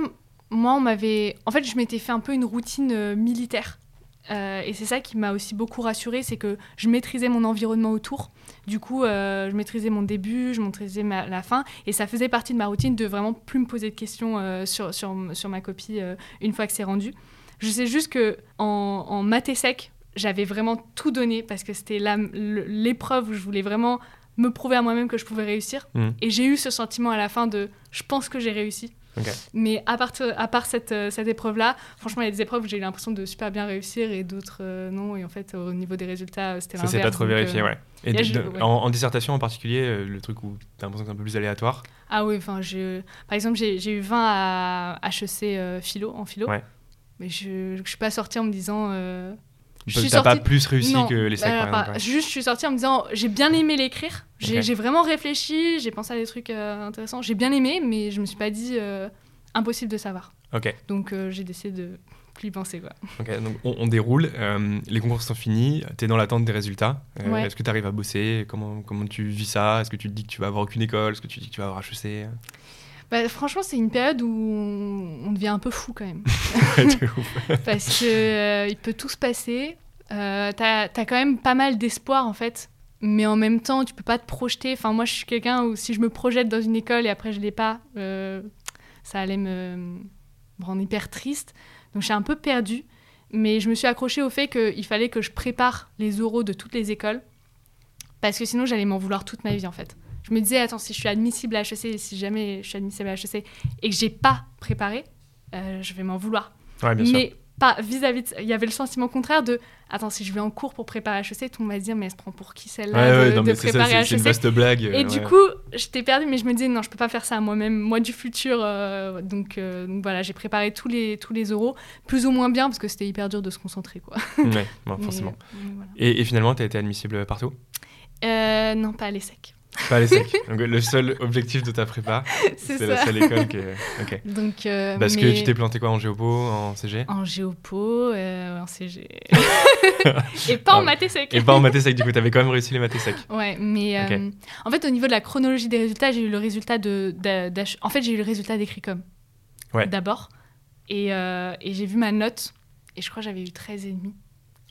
moi on m'avait en fait je m'étais fait un peu une routine militaire et c'est ça qui m'a aussi beaucoup rassurée, c'est que je maîtrisais mon environnement autour. Du coup, je maîtrisais mon début, je maîtrisais la fin, et ça faisait partie de ma routine de vraiment plus me poser de questions sur, sur, sur, ma copie une fois que c'est rendu. Je sais juste que en, en maths sec, j'avais vraiment tout donné parce que c'était l'épreuve où je voulais vraiment me prouver à moi-même que je pouvais réussir. Mmh. Et j'ai eu ce sentiment à la fin de je pense que j'ai réussi. Mais à part, à part cette, euh, cette épreuve-là, franchement, il y a des épreuves où j'ai eu l'impression de super bien réussir et d'autres euh, non. Et en fait, au niveau des résultats, c'était l'inverse. Ça s'est pas trop vérifié, euh, ouais. Et En, dissertation en particulier, le truc où tu as l'impression que c'est un peu plus aléatoire? Ah oui, enfin, par exemple, j'ai eu 20 à HEC philo, en philo. Mais je ne suis pas sortie en me disant tu n'as pas plus réussi que les sacs, bah, Juste, je suis sortie en me disant, j'ai bien aimé l'écrire. J'ai vraiment réfléchi, j'ai pensé à des trucs euh, intéressants. J'ai bien aimé, mais je me suis pas dit euh, impossible de savoir. Ok. Donc euh, j'ai décidé de plus y penser. Quoi. Ok, donc on, déroule. les concours sont finis. Tu es dans l'attente des résultats. Est-ce que tu arrives à bosser? Comment, comment tu vis ça? Est-ce que tu te dis que tu vas avoir aucune école? Est-ce que tu dis que tu vas avoir HEC bah, franchement, c'est une période où on, devient un peu fou quand même. (laughs) (laughs) Parce que euh, il peut tout se passer. Euh, t'as as quand même pas mal d'espoir en fait, mais en même temps, tu peux pas te projeter. Enfin, moi, je suis quelqu'un où si je me projette dans une école et après je l'ai pas, euh, ça allait me, me, rendre hyper triste. Donc, j'ai un peu perdu. Mais je me suis accrochée au fait qu'il fallait que je prépare les oraux de toutes les écoles. Parce que sinon, j'allais m'en vouloir toute ma vie en fait je me disais, attends, si je suis admissible à HEC, si jamais je suis admissible à HEC et que j'ai pas préparé, euh, je vais m'en vouloir. mais pas vis-à-vis, il y avait le sentiment contraire de, attends, si je vais en cours pour préparer HEC, tout le monde va se dire, mais elle se prend pour qui celle-là de, préparer HEC C'est une vaste blague. Et du coup, j'étais perdue, mais je me disais, non, je peux pas faire ça à moi-même, moi du futur. Euh, donc, euh, donc, voilà, j'ai préparé tous les, tous les euros, plus ou moins bien, parce que c'était hyper dur de se concentrer. Quoi. (laughs) ouais, forcément. et, et, finalement, tu as été admissible partout? Non, pas à l'ESSEC. Pas les secs. (laughs) Donc, le seul objectif de ta prépa, c'est la seule école qui Ok. Donc, euh, Parce que tu t'es planté quoi en géopo, en CG En géopo, euh, en CG. (laughs) et pas en maths sec. Et pas en maths sec, du coup, t'avais quand même réussi les maths sec. Ouais, mais euh, en fait, au niveau de la chronologie des résultats, j'ai eu le résultat de. en fait, j'ai eu le résultat. Ouais. D'abord. Et, et j'ai vu ma note, et je crois que j'avais eu 13,5.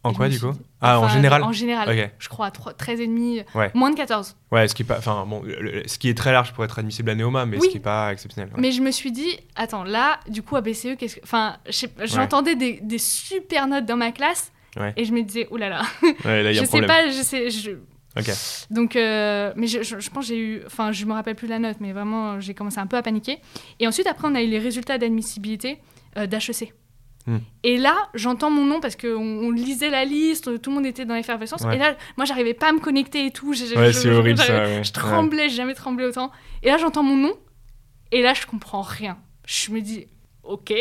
En quoi, du coup Ah, en général En général, je crois, 13,5, ouais. moins de 14. Ouais, ce qui, est pas, enfin, bon, ce qui est très large pour être admissible à Néoma, mais ce qui n'est pas exceptionnel. Mais je me suis dit, attends, là, du coup, à BCE, qu'est-ce que. Enfin, j'entendais des, des, super notes dans ma classe, et je me disais, oulala. Là, y a je sais pas, je sais. Je... Ok. Donc, euh, mais je, je, pense j'ai eu, enfin, je me rappelle plus la note, mais vraiment, j'ai commencé un peu à paniquer. Et ensuite, après, on a eu les résultats d'admissibilité euh, d'HEC. Hmm. Et là, j'entends mon nom parce qu'on on lisait la liste, tout le monde était dans l'effervescence. Et là, moi, j'arrivais pas à me connecter et tout. ouais, c'est horrible ça. Je tremblais, j'ai jamais tremblé autant. Et là, j'entends mon nom. Et là, je comprends rien. Je me dis, ok.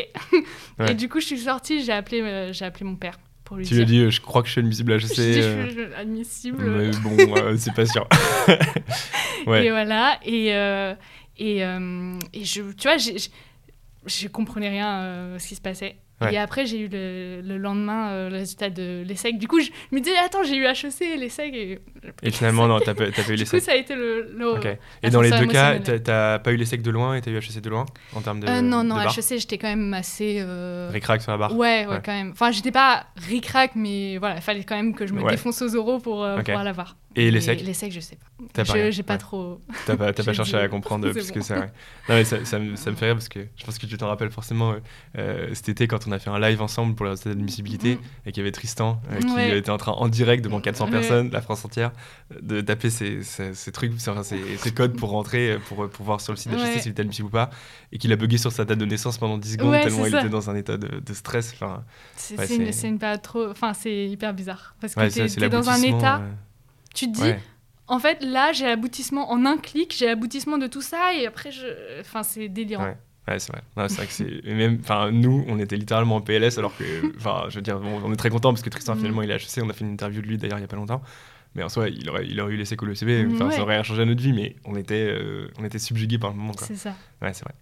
(laughs) et du coup, je suis sortie, j'ai appelé, euh, j'ai appelé mon père. Pour lui tu lui as dit, je crois que je suis admissible à HEC. Je dis, je suis admissible. Mais (laughs) bon, euh, c'est pas sûr. (laughs) ouais. Et voilà. Et, euh, et, et je, tu vois, je comprenais rien à ce qui se passait. Et après, j'ai eu le, le lendemain euh, le résultat de l'ESSEC. Du coup, je me disais, attends, j'ai eu HEC, l'ESSEC. Et, et finalement, non, t'as pas, pas eu (laughs) l'ESSEC. Du coup, ça a été le. le Et dans les deux cas, t'as pas eu l'ESSEC de loin et t'as eu HEC de loin en termes de. Euh, non, non, HEC, j'étais quand même assez. Euh... Ric-rac sur la barre ouais, ouais, quand même. Enfin, j'étais pas ric-rac, mais voilà, il fallait quand même que je me défonce aux euros pour euh, pouvoir l'avoir. Et les secs Les secs, je sais pas. Je J'ai pas trop. T'as pas, (laughs) pas cherché à comprendre plus que ça. Ouais. Non, mais ça, ça, me, ça, me, fait rire parce que je pense que tu t'en rappelles forcément euh, cet été quand on a fait un live ensemble pour la d'admissibilité mm. et qu'il y avait Tristan euh, qui était en train en direct devant 400 personnes, la France entière, de taper ses, ses, trucs, ses, codes pour rentrer, pour, pour voir sur le site d'HSC s'il était admissible ou pas, et qu'il a bugué sur sa date de naissance pendant 10 secondes tellement il était dans un état de, de stress. Enfin, c'est une, une période trop. Enfin, c'est hyper bizarre parce que t'es dans un état. Tu te dis, en fait, là, j'ai l'aboutissement en un clic, j'ai l'aboutissement de tout ça, et après, je... enfin, c'est délirant. Ouais. c'est vrai. c'est vrai que c'est. même, enfin, nous, on était littéralement en PLS, alors que, enfin, je veux dire, on, est très content parce que Tristan, mm. finalement, il est HEC. On a fait une interview de lui d'ailleurs il y a pas longtemps. Mais en soi, il aurait, il aurait eu laissé couler le CV. Enfin, ça aurait rien changé à notre vie, mais on était, euh, on était subjugués par le moment. C'est ça. Ouais, c'est vrai.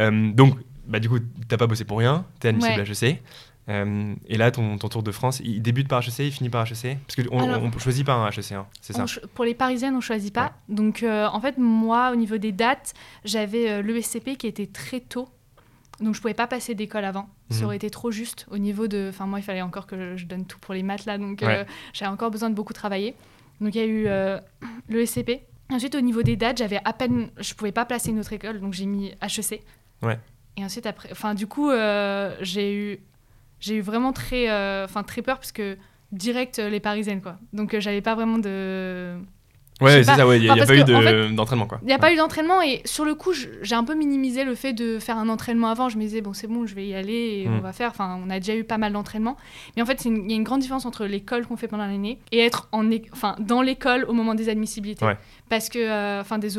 Euh, donc, bah, du coup, t'as pas bossé pour rien. T'es admissible à HEC. Euh, et là, ton, ton, Tour de France, il débute par HEC, il finit par HEC Parce qu'on on choisit pas un HEC, hein, c'est ça Pour les parisiennes, on choisit pas. Donc, euh, en fait, moi, au niveau des dates, j'avais euh, l'ESCP qui était très tôt. Donc, je pouvais pas passer d'école avant. Ça mhm. aurait été trop juste au niveau de. Enfin, moi, il fallait encore que je donne tout pour les maths là. Donc, j'avais encore besoin de beaucoup travailler. Donc, il y a eu l'ESCP. Ensuite, au niveau des dates, j'avais à peine. Je pouvais pas placer une autre école. Donc, j'ai mis HEC. Ouais. Et ensuite, après. Enfin, du coup, j'ai eu j'ai eu vraiment très, euh, très peur parce que direct euh, les parisiennes quoi. Donc euh, j'avais pas vraiment de Ouais, c'est ça, il n'y a, pas eu d'entraînement. quoi. Il n'y a pas eu d'entraînement et sur le coup, j'ai un peu minimisé le fait de faire un entraînement avant. Je me disais, bon, c'est bon, je vais y aller et on mm. va faire. Enfin, on a déjà eu pas mal d'entraînements. Mais en fait, il y a une grande différence entre l'école qu'on fait pendant l'année et être en enfin, dans l'école au moment des admissibilités. Parce que, enfin, des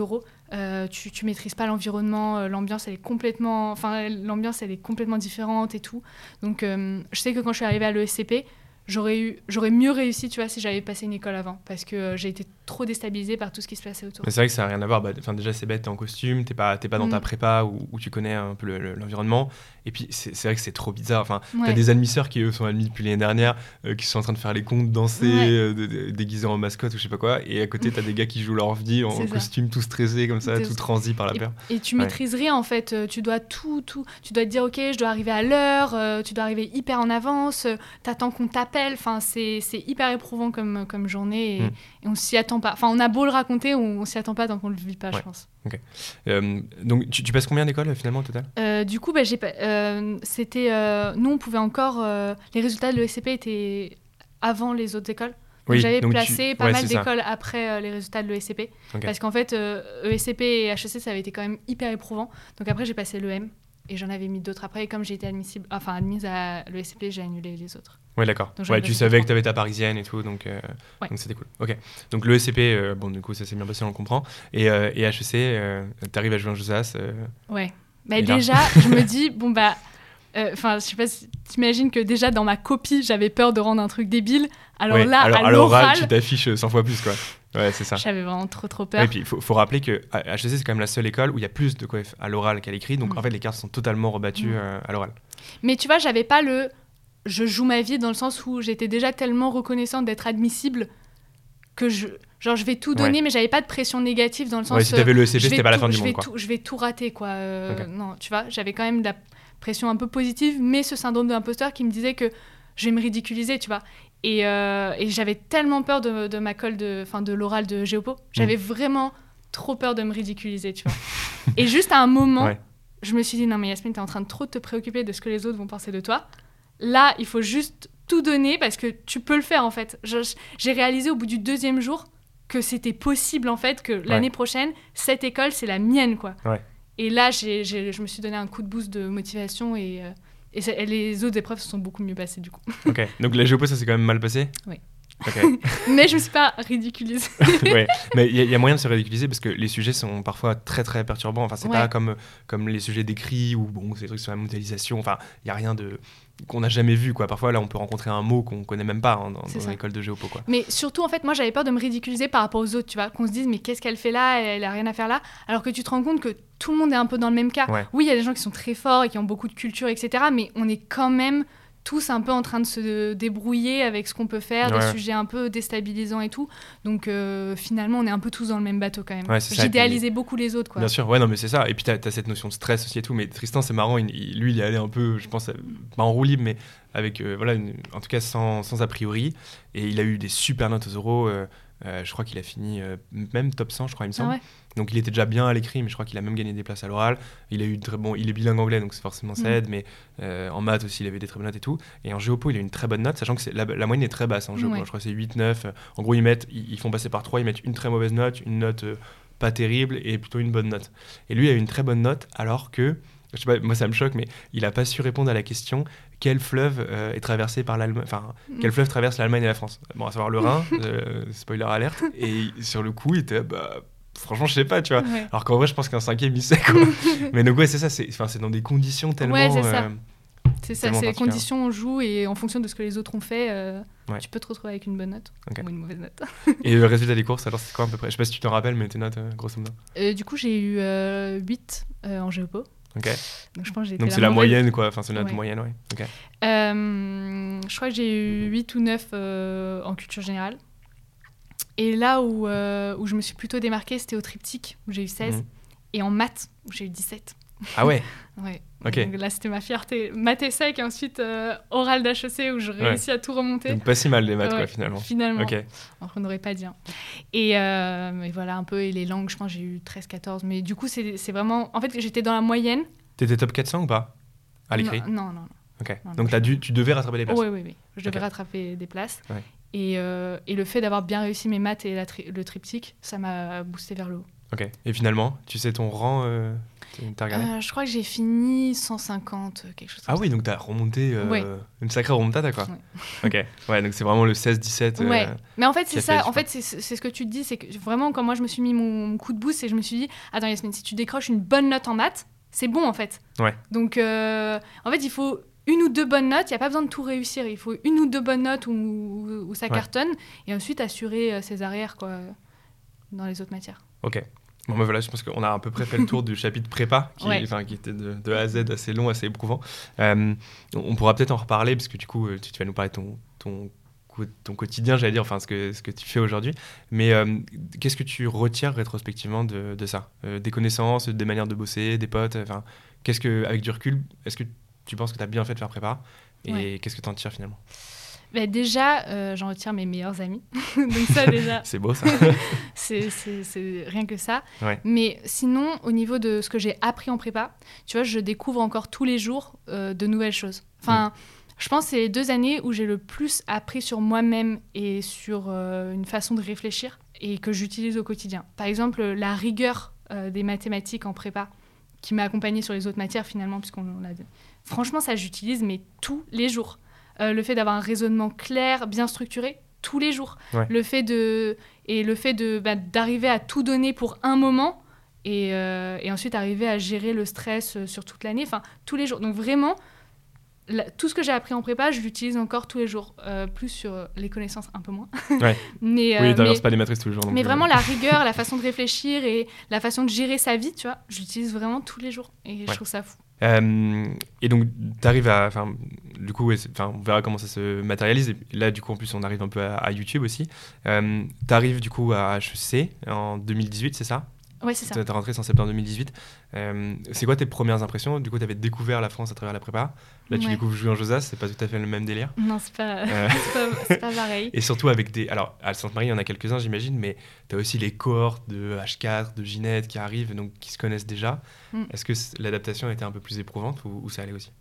euros. tu, tu maîtrises pas l'environnement, l'ambiance elle est complètement, enfin l'ambiance elle est complètement différente et tout. Donc je sais que quand je suis arrivée à l'ESCP, j'aurais eu j'aurais mieux réussi tu vois si j'avais passé une école avant parce que euh, j'ai été trop déstabilisée par tout ce qui se passait autour. Mais c'est vrai que ça n'a rien à voir. Bah, enfin déjà c'est bête t'es en costume t'es pas pas dans ta mm. prépa où, tu connais un peu l'environnement. Et puis c'est vrai que c'est trop bizarre. Enfin t'as des admisseurs qui eux sont admis depuis l'année dernière euh, qui sont en train de faire les comptes danser euh, déguisés en mascotte ou je sais pas quoi. Et à côté t'as des gars qui jouent leur vie en, (laughs) costume tout stressé comme ça tout transi par la peur. et, tu maîtrises rien en fait. Tu dois tout tout tu dois te dire ok je dois arriver à l'heure tu dois arriver hyper en avance t'attends qu'on t'appelle. Enfin, c'est hyper éprouvant comme, comme journée et, on s'y attend pas. Enfin, on a beau le raconter, on, s'y attend pas tant qu'on le vit pas, je pense. Ok. Euh, donc, tu, passes combien d'écoles finalement au total? Euh, Du coup, bah, euh, c'était. nous, on pouvait encore. les résultats de l'ESCP étaient avant les autres écoles. J'avais placé pas mal d'écoles après les résultats de l'ESCP. Parce qu'en fait, ESCP et HEC, ça avait été quand même hyper éprouvant. Donc après, j'ai passé l'EM et j'en avais mis d'autres après. Et comme j'ai été admissible, enfin, admise à l'ESCP, j'ai annulé les autres. Ouais, d'accord. Ouais, tu savais que tu avais ta parisienne et tout, donc euh, donc c'était cool. Ok. Donc le SCP, euh, bon, du coup, ça s'est bien passé, on le comprend. Et, euh, et HEC, tu arrives à jouer en Josas. ouais. Bah, déjà, je me dis, (laughs) bon, bah. Enfin, je sais pas si t'imagines que déjà dans ma copie, j'avais peur de rendre un truc débile. Alors là, alors, à l'oral, tu t'affiches 100 fois plus, quoi. Ouais, c'est ça. J'avais vraiment trop trop peur. et puis il faut, faut, rappeler que HEC c'est quand même la seule école où il y a plus de coef à l'oral qu'à l'écrit, donc mm. en fait les cartes sont totalement rebattues mm. à l'oral. Mais tu vois, j'avais pas le je joue ma vie dans le sens où j'étais déjà tellement reconnaissante d'être admissible que je genre je vais tout donner mais j'avais pas de pression négative dans le sens ouais, si t'avais le ECG c'était pas la fin du monde quoi. Tout, je vais tout rater quoi euh, non tu vois j'avais quand même de la pression un peu positive mais ce syndrome de l'imposteur qui me disait que je vais me ridiculiser tu vois. Et, euh, et j'avais tellement peur de, de, ma colle de fin de l'oral de Géopo. J'avais mm. vraiment trop peur de me ridiculiser tu vois. (laughs) Et juste à un moment je me suis dit non mais Yasmine t'es en train de trop te préoccuper de ce que les autres vont penser de toi. Là, il faut juste tout donner parce que tu peux le faire en fait. J'ai réalisé au bout du deuxième jour que c'était possible en fait que l'année prochaine, cette école, c'est la mienne quoi. Et là, je me suis donné un coup de boost de motivation et, euh, et, les autres épreuves se sont beaucoup mieux passées du coup. (laughs) Ok, donc la géopo, ça s'est quand même mal passé? Oui. (laughs) mais je me suis pas ridiculisée. (laughs) ouais. Mais il y, a moyen de se ridiculiser parce que les sujets sont parfois très très perturbants. Enfin, c'est pas comme, comme les sujets d'écrit ou bon, des trucs sur la modélisation. Enfin, il y a rien de qu'on n'a jamais vu quoi. Parfois là on peut rencontrer un mot qu'on connaît même pas hein, dans, dans l'école de géopo quoi. Mais surtout en fait moi j'avais peur de me ridiculiser par rapport aux autres, tu vois, qu'on se dise mais qu'est-ce qu'elle fait là, elle a rien à faire là, alors que tu te rends compte que tout le monde est un peu dans le même cas. Oui il y a des gens qui sont très forts et qui ont beaucoup de culture etc. Mais on est quand même tous un peu en train de se débrouiller avec ce qu'on peut faire, des sujets un peu déstabilisants et tout. Donc euh, finalement, on est un peu tous dans le même bateau quand même. J'idéalisais beaucoup les autres. Quoi. Bien sûr, ouais, non, mais c'est ça. Et puis tu as, cette notion de stress aussi et tout. Mais Tristan, c'est marrant, lui, il est allé un peu, je pense, pas en roue libre, mais avec, euh, voilà, en tout cas sans, sans, a priori. Et il a eu des super notes aux euros. Euh, je crois qu'il a fini même top 100, je crois, il me semble. Ah donc il était déjà bien à l'écrit, mais je crois qu'il a même gagné des places à l'oral. Il a eu très bon, il est bilingue anglais, donc forcément ça mm. aide, mais en maths aussi, il avait des très bonnes notes et tout. Et en géopo, il a une très bonne note, sachant que la, la, moyenne est très basse en géopo. Je crois que c'est 8-9. En gros, ils, mettent, ils, font passer par 3, ils mettent une très mauvaise note, une note pas terrible et plutôt une bonne note. Et lui a eu une très bonne note, alors que je sais pas, moi ça me choque, mais il n'a pas su répondre à la question quel fleuve euh, est traversé par l'Allemagne, enfin mm. quel fleuve traverse l'Allemagne et la France? Bon, à savoir le Rhin, (laughs) euh, spoiler alerte. Et sur le coup, il était bah franchement je sais pas, tu vois. Alors qu'en vrai, je pense qu'un cinquième il sait quoi. (laughs) mais donc ouais, c'est ça, c'est dans des conditions tellement. Ouais, c'est ça. Euh, c'est ça, c'est les conditions, on joue et en fonction de ce que les autres ont fait, tu peux te retrouver avec une bonne note ou une mauvaise note. (laughs) et le résultat des courses, alors c'est quoi à peu près? Je sais pas si tu t'en rappelles, mais tes notes, grosso modo. du coup, j'ai eu 8 en géopo. Ok. Donc je pense Donc c'est la, moyenne, quoi. Enfin, c'est notre moyenne, ouais. Euh, je crois que j'ai eu 8 ou 9 euh, en culture générale. Et là où, euh, où je me suis plutôt démarquée, c'était au triptyque, où j'ai eu 16. Mhm. Et en maths, où j'ai eu 17. Ah ouais (laughs) Ouais. Donc là, c'était ma fierté. Maths et sec, et ensuite oral d'HEC, où je réussis à tout remonter. Donc pas si mal les maths, quoi, finalement. Finalement. Ok. on n'aurait pas dit. Hein. Et, et, voilà, un peu, et les langues, je pense j'ai eu 13-14. Mais du coup, c'est vraiment... En fait, j'étais dans la moyenne. T'étais top 400 ou pas? À l'écrit? non, non, non. Ok. Donc as dû, tu devais rattraper des places Oui, oui, oui. Je devais rattraper des places. Et, euh, et, le fait d'avoir bien réussi mes maths et le triptyque, ça m'a boosté vers le haut. Ok. Et finalement, tu sais ton rang euh, euh, Je crois que j'ai fini 150, quelque chose comme Ah oui, donc tu as remonté une sacrée remontada, quoi. (laughs) ok. Ouais, donc c'est vraiment le 16-17. ouais. Mais en fait, c'est ça. En fait, c'est ce que tu te dis, c'est que vraiment, quand moi je me suis mis mon coup de boost et je me suis dit, attends Yasmine, si tu décroches une bonne note en maths, c'est bon en fait. Ouais. Donc, euh, en fait, il faut une ou deux bonnes notes. Il n'y a pas besoin de tout réussir. Il faut une ou deux bonnes notes où, où ça cartonne. Et ensuite, assurer euh, ses arrières quoi, dans les autres matières. Ok. Bon, ben voilà, je pense qu'on a à peu près fait le tour du chapitre prépa, qui, qui était de, A à Z assez long, assez éprouvant. Euh, on pourra peut-être en reparler, parce que du coup, tu, tu vas nous parler de ton, ton ton quotidien, j'allais dire, enfin ce que, ce que tu fais aujourd'hui. Mais euh, qu'est-ce que tu retires rétrospectivement de, de ça? Euh, Des connaissances, des manières de bosser, des potes enfin, qu'est-ce que, Avec du recul, est-ce que tu penses que tu as bien fait de faire prépa Et qu'est-ce que tu en tires finalement bah déjà, euh, j'en retire mes meilleurs amis. (laughs) Donc ça déjà. (laughs) c'est beau ça. (laughs) c'est rien que ça. Mais sinon, au niveau de ce que j'ai appris en prépa, tu vois, je découvre encore tous les jours de nouvelles choses. Enfin, mm. Je pense que c'est les deux années où j'ai le plus appris sur moi-même et sur euh, une façon de réfléchir et que j'utilise au quotidien. Par exemple, la rigueur euh, des mathématiques en prépa qui m'a accompagnée sur les autres matières finalement, puisqu'on a... Franchement, ça j'utilise, mais tous les jours. Euh, le fait d'avoir un raisonnement clair, bien structuré, tous les jours. Le fait de... Et le fait de, bah, d'arriver à tout donner pour un moment et, et ensuite arriver à gérer le stress sur toute l'année, enfin tous les jours. Donc vraiment, tout ce que j'ai appris en prépa, je l'utilise encore tous les jours, euh, plus sur les connaissances un peu moins. (laughs) Ouais. mais, oui, euh, pas des matrices tous les jours. mais vraiment la rigueur, la façon de réfléchir et la façon de gérer sa vie, tu vois, j'utilise vraiment tous les jours et je trouve ça fou. Euh, et donc, tu arrives à. Du coup, on verra comment ça se matérialise. Et là, du coup, en plus, on arrive un peu à, YouTube aussi. tu arrives, du coup, à HEC en 2018, c'est ça? Oui, c'est ça. Tu es rentré en septembre 2018. Euh, c'est quoi tes premières impressions Du coup, tu avais découvert la France à travers la prépa. Là, tu découvres jouer en Josas, c'est pas tout à fait le même délire. Non, c'est pas, euh. (laughs) pas, pas, pareil. Et surtout avec des. Alors, à Sainte-Marie, il y en a quelques-uns, j'imagine, mais tu as aussi les cohortes de H4, de Ginette qui arrivent, donc qui se connaissent déjà. Mm. Est-ce que l'adaptation était un peu plus éprouvante ou ça allait aussi?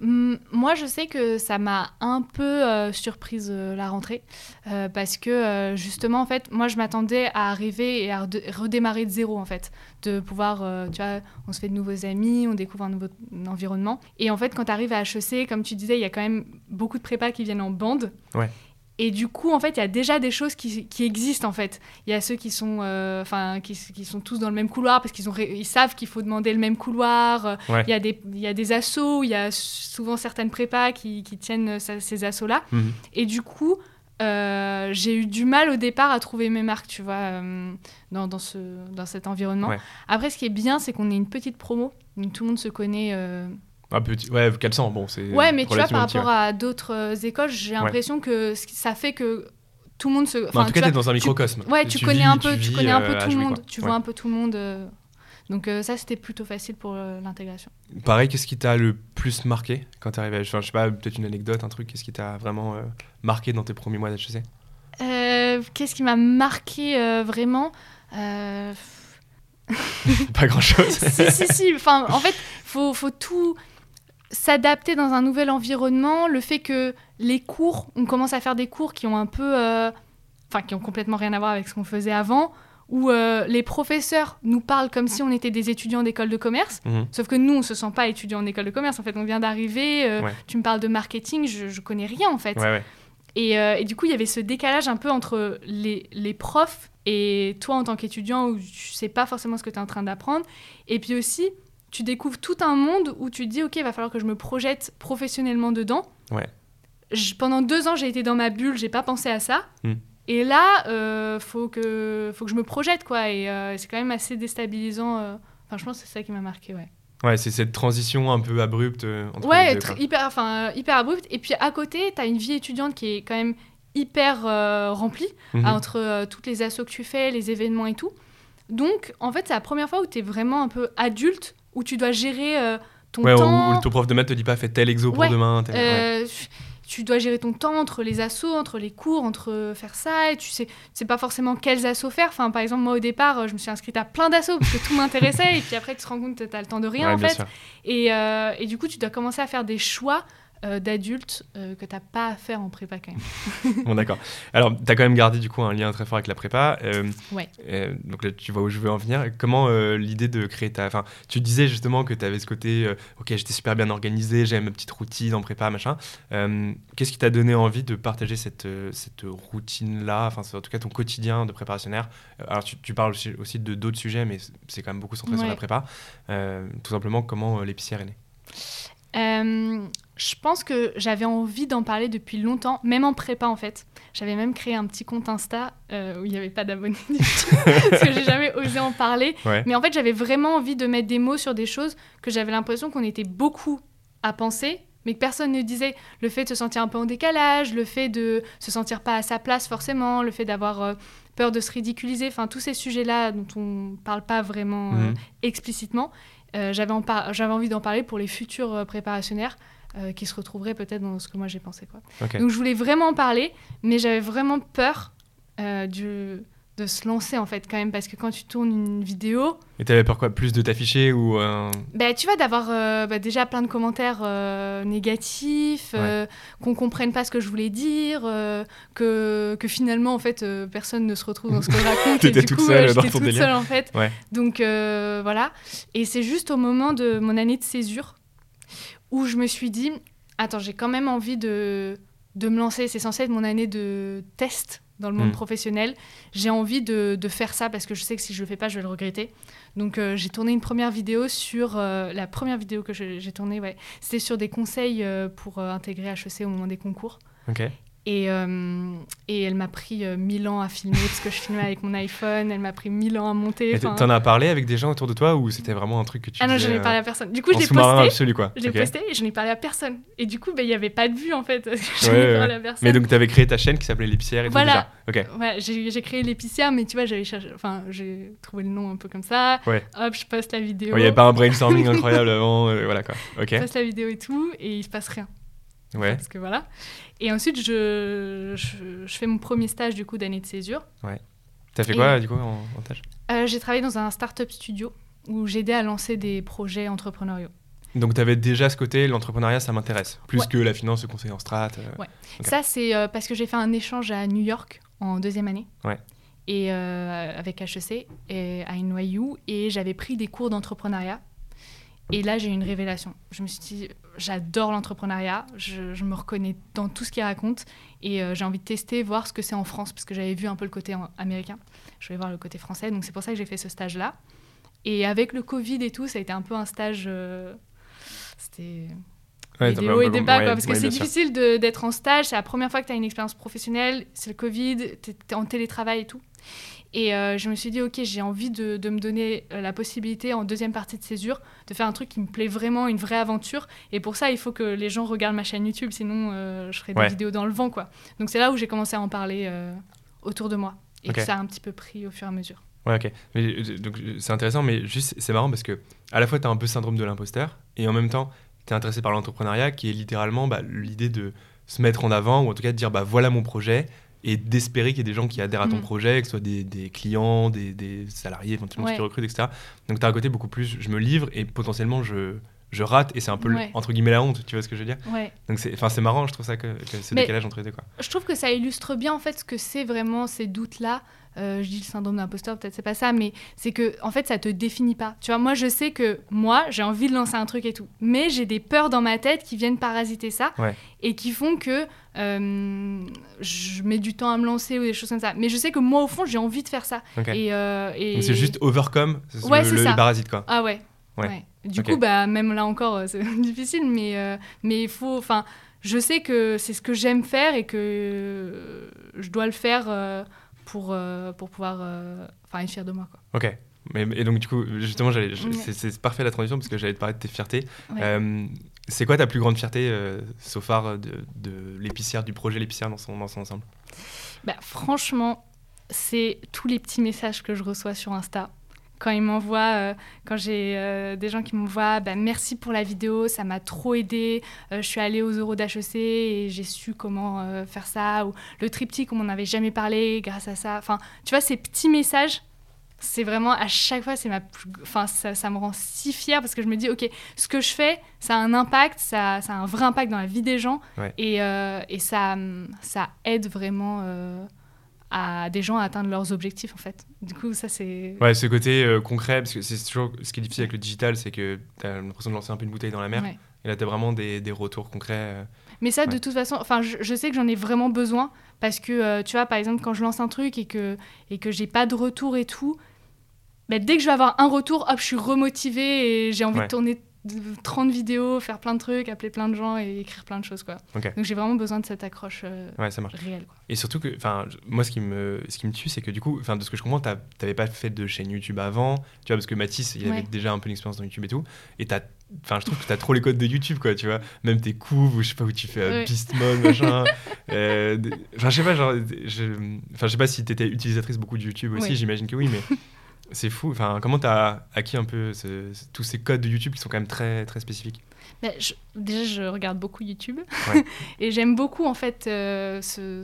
Moi, je sais que ça m'a un peu euh, surprise euh, la rentrée euh, parce que justement, en fait, moi, je m'attendais à arriver et à redémarrer de zéro, en fait, de pouvoir, tu vois, on se fait de nouveaux amis, on découvre un nouveau environnement. Et en fait, quand tu arrives à HEC, comme tu disais, il y a quand même beaucoup de prépas qui viennent en bande. Ouais. Et du coup, en fait, il y a déjà des choses qui, qui existent, en fait. Il y a ceux qui sont, euh, qui, qui, sont tous dans le même couloir parce qu'ils ont ils savent qu'il faut demander le même couloir. Il, y a des, il y a des assos, il y a souvent certaines prépas qui, qui tiennent ces assos-là. Mhm. Et du coup, euh, j'ai eu du mal au départ à trouver mes marques, tu vois, euh, dans, dans, ce, dans cet environnement. Après, ce qui est bien, c'est qu'on est une petite promo. Donc, tout le monde se connaît un petit, ouais, sent bon, c'est. Ouais, mais tu vois, par rapport à d'autres euh, écoles, j'ai l'impression que ça fait que tout le monde se. en tout cas, tu es dans un microcosme. Ouais, tu, connais un peu, tu, connais un peu tout le monde, tu vois un peu tout le monde. Euh, donc euh, ça, c'était plutôt facile pour l'intégration. Pareil, qu'est-ce qui t'a le plus marqué quand tu arrivé enfin, Je sais pas, peut-être une anecdote, un truc, qu'est-ce qui t'a vraiment marqué dans tes premiers mois d'HEC Qu'est-ce qui m'a marqué vraiment (laughs) Pas grand-chose. (laughs) si, si, si. Enfin, en fait, faut, faut tout s'adapter dans un nouvel environnement. Le fait que les cours, on commence à faire des cours qui ont un peu... Enfin, qui ont complètement rien à voir avec ce qu'on faisait avant où euh, les professeurs nous parlent comme si on était des étudiants d'école de commerce, mhm. sauf que nous, on se sent pas étudiants d'école de commerce. En fait, on vient d'arriver, euh, tu me parles de marketing, je, je connais rien en fait. Et, euh, et, du coup, il y avait ce décalage un peu entre les, les profs et toi en tant qu'étudiant où tu sais pas forcément ce que tu es en train d'apprendre. Et puis aussi, tu découvres tout un monde où tu te dis, OK, il va falloir que je me projette professionnellement dedans. Ouais. pendant deux ans, j'ai été dans ma bulle, j'ai pas pensé à ça. Hmm. Et là, euh, faut que faut que je me projette quoi. Et euh, c'est quand même assez déstabilisant. Euh. Enfin, je pense que c'est ça qui m'a marqué, ouais. Ouais, c'est cette transition un peu abrupte entre Ouais, les deux, hyper, enfin hyper abrupte. Et puis à côté, tu as une vie étudiante qui est quand même hyper remplie mhm. entre toutes les assos que tu fais, les événements et tout. Donc, en fait, c'est la première fois où tu es vraiment un peu adulte, où tu dois gérer ton temps. Où, où ton prof de maths te dit pas fais tel exo pour demain. Tel tu dois gérer ton temps entre les assos, entre les cours, entre faire ça, et tu sais, sais pas forcément quels assos faire. Enfin, par exemple, moi au départ, je me suis inscrite à plein d'assos parce que tout m'intéressait, et puis après, tu te rends compte que tu as le temps de rien en fait. Et, euh, et, du coup, tu dois commencer à faire des choix euh, d'adultes euh, que tu n'as pas à faire en prépa quand même. (laughs) bon, d'accord. Alors, tu as quand même gardé du coup un lien très fort avec la prépa. Euh, ouais. donc là, tu vois où je veux en venir. Comment l'idée de créer ta. Enfin, tu disais justement que tu avais ce côté, ok, j'étais super bien organisé, j'avais ma petite routine en prépa, machin. Qu'est-ce qui t'a donné envie de partager cette, cette routine-là, enfin, en tout cas ton quotidien de préparationnaire Alors, tu, parles aussi, de d'autres sujets, mais c'est quand même beaucoup centré sur la prépa. tout simplement, comment l'épicière est née? Je pense que j'avais envie d'en parler depuis longtemps, même en prépa en fait. J'avais même créé un petit compte Insta euh, où il n'y avait pas d'abonnés du tout, (laughs) parce que j'ai jamais osé en parler. Mais en fait, j'avais vraiment envie de mettre des mots sur des choses que j'avais l'impression qu'on était beaucoup à penser, mais que personne ne disait. Le fait de se sentir un peu en décalage, le fait de se sentir pas à sa place forcément, le fait d'avoir euh, peur de se ridiculiser, enfin tous ces sujets-là dont on parle pas vraiment euh, mhm. explicitement. J'avais envie d'en parler pour les futurs préparationnaires euh, qui se retrouverait peut-être dans ce que moi j'ai pensé. Quoi. Donc je voulais vraiment en parler, mais j'avais vraiment peur euh, du, de se lancer en fait quand même, parce que quand tu tournes une vidéo... Et t'avais peur quoi Plus de t'afficher ou... Bah, tu vois, d'avoir euh, bah, déjà plein de commentaires négatifs, qu'on comprenne pas ce que je voulais dire, que, que finalement en fait personne ne se retrouve dans ce que je raconte. et (laughs) du toute coup, seule dans ton toute seule en fait. Donc voilà. Et c'est juste au moment de mon année de césure où je me suis dit, attends, j'ai quand même envie de, de me lancer. C'est censé être mon année de test dans le monde hmm. professionnel. J'ai envie de, de, faire ça parce que je sais que si je le fais pas, je vais le regretter. Donc euh, j'ai tourné une première vidéo sur euh, la première vidéo que j'ai tournée, ouais, c'était sur des conseils euh, pour intégrer HEC au moment des concours. Ok. Et, euh, et elle m'a pris euh, mille ans à filmer parce que je filmais avec mon iPhone. Elle m'a pris mille ans à monter. T'en as parlé avec des gens autour de toi ou c'était vraiment un truc que tu Ah non, je n'ai parlé à personne. Du coup, je l'ai posté. quoi. Je l'ai posté et je n'ai parlé à personne. Et du coup, ben, il n'y avait pas de vue en fait. (laughs) je ouais, parlé à personne. Mais donc, tu avais créé ta chaîne qui s'appelait L'épicière et voilà. tout déjà. Ouais, j'ai créé L'épicière, mais tu vois, j'avais cherché. Enfin, j'ai trouvé le nom un peu comme ça. Ouais. Hop, je poste la vidéo. Il n'y avait pas un brainstorming incroyable avant. Euh, voilà quoi. Ok. Je poste la vidéo et tout et il se passe rien. Ouais. Parce que voilà. Et ensuite, je, je, fais mon premier stage du coup d'année de césure. Ouais. T'as fait quoi du coup en, stage? Euh, J'ai travaillé dans un startup studio où j'aidais à lancer des projets entrepreneuriaux. Donc, tu avais déjà ce côté, l'entrepreneuriat, ça m'intéresse, plus que la finance, le conseil en strat. Euh, ouais. Ça, c'est euh, parce que j'ai fait un échange à New York en deuxième année. Ouais. Et avec HEC et à NYU, et j'avais pris des cours d'entrepreneuriat. Et là, j'ai eu une révélation. Je me suis dit, j'adore l'entrepreneuriat, je, me reconnais dans tout ce qu'il raconte. Et euh, j'ai envie de tester, voir ce que c'est en France, parce que j'avais vu un peu le côté américain, je voulais voir le côté français, donc c'est pour ça que j'ai fait ce stage-là. Et avec le Covid et tout, ça a été un peu un stage... Euh, c'était... Ouais, des hauts et des bas, quoi, parce que c'est difficile d'être en stage, c'est la première fois que tu as une expérience professionnelle, c'est le Covid, tu es en télétravail et tout. Et euh, je me suis dit, ok, j'ai envie de, de, me donner euh, la possibilité en deuxième partie de césure de faire un truc qui me plaît vraiment, une vraie aventure. Et pour ça, il faut que les gens regardent ma chaîne YouTube, sinon euh, je ferai des vidéos dans le vent, quoi. Donc c'est là où j'ai commencé à en parler autour de moi. Et que ça a un petit peu pris au fur et à mesure. Ouais, ok. Mais, donc c'est intéressant, mais juste, c'est marrant parce que à la fois, tu as un peu syndrome de l'imposteur, et en même temps, tu es intéressé par l'entrepreneuriat, qui est littéralement bah, l'idée de se mettre en avant, ou en tout cas de dire, bah voilà mon projet, et d'espérer qu'il y ait des gens qui adhèrent à ton mm. projet, que ce soit des, des clients, des, des salariés, éventuellement ouais. qui recrutent, etc. Donc tu as un côté beaucoup plus, je me livre et potentiellement je, je rate et c'est un peu entre guillemets la honte, tu vois ce que je veux dire Donc c'est enfin c'est marrant, je trouve ça que, que ce décalage entre les deux quoi. Je trouve que ça illustre bien en fait ce que c'est vraiment ces doutes là. Euh, je dis le syndrome d'imposteur, peut-être c'est pas ça, mais c'est que en fait ça te définit pas. Tu vois, moi je sais que moi j'ai envie de lancer un truc et tout, mais j'ai des peurs dans ma tête qui viennent parasiter ça et qui font que euh, je mets du temps à me lancer ou des choses comme ça. Mais je sais que moi au fond j'ai envie de faire ça. Et, euh, et... c'est juste overcome ouais, le, le, parasite quoi. Ah ouais. Ouais. Du coup, bah, même là encore, euh, c'est (laughs) difficile, mais euh, mais il faut. Enfin, je sais que c'est ce que j'aime faire et que je dois le faire euh, pour, pour pouvoir enfin être fier de moi. Quoi. Ok. Mais, et donc, du coup, justement, c'est parfait la transition parce que j'allais te parler de tes fiertés. c'est quoi ta plus grande fierté, euh, de, de l'épicière, du projet L'épicière dans son, dans son ensemble? Bah, Franchement, c'est tous les petits messages que je reçois sur Insta quand ils m'envoient, euh, quand j'ai euh, des gens qui m'envoient, bah, merci pour la vidéo, ça m'a trop aidé, euh, je suis allée aux euros d'HEC et j'ai su comment faire ça, ou le triptyque, on m'en avait jamais parlé grâce à ça. Enfin, tu vois, ces petits messages, c'est vraiment à chaque fois, c'est ma enfin, ça, ça, me rend si fière parce que je me dis, ok, ce que je fais, ça a un impact, ça, ça a un vrai impact dans la vie des gens et, et ça, ça aide vraiment à des gens à atteindre leurs objectifs en fait. Du coup, ça c'est. Ouais, ce côté euh, concret, parce que c'est toujours ce qui est difficile avec le digital, c'est que tu as l'impression de lancer un peu une bouteille dans la mer. Et là, tu as vraiment des, des, retours concrets. Euh. Mais ça, de toute façon, enfin, je, sais que j'en ai vraiment besoin parce que, euh, tu vois, par exemple, quand je lance un truc et que, et que j'ai pas de retour et tout, bah, dès que je vais avoir un retour, hop, je suis remotivée et j'ai envie de tourner 30 vidéos, faire plein de trucs, appeler plein de gens et écrire plein de choses. Quoi. Donc j'ai vraiment besoin de cette accroche euh, ouais, ça marche. réelle. Quoi. Et surtout que, moi, ce qui me, ce qui me tue, c'est que du coup, de ce que je comprends, tu n'avais pas fait de chaîne YouTube avant, tu vois, parce que Mathis, il avait déjà un peu d'expérience dans YouTube et tout. Et Enfin, je trouve que tu as trop les codes de YouTube, quoi, tu vois. Même tes couves, ou je sais pas où tu fais un Beast Mode, machin. (laughs) Euh, enfin, je sais pas, genre, je, enfin, je sais pas si tu étais utilisatrice beaucoup de YouTube aussi, j'imagine que oui, mais (laughs) C'est fou. Enfin, comment tu as acquis un peu tous ces codes de YouTube qui sont quand même très, très spécifiques bah, Déjà, je regarde beaucoup YouTube. (laughs) et j'aime beaucoup, en fait, euh, ce,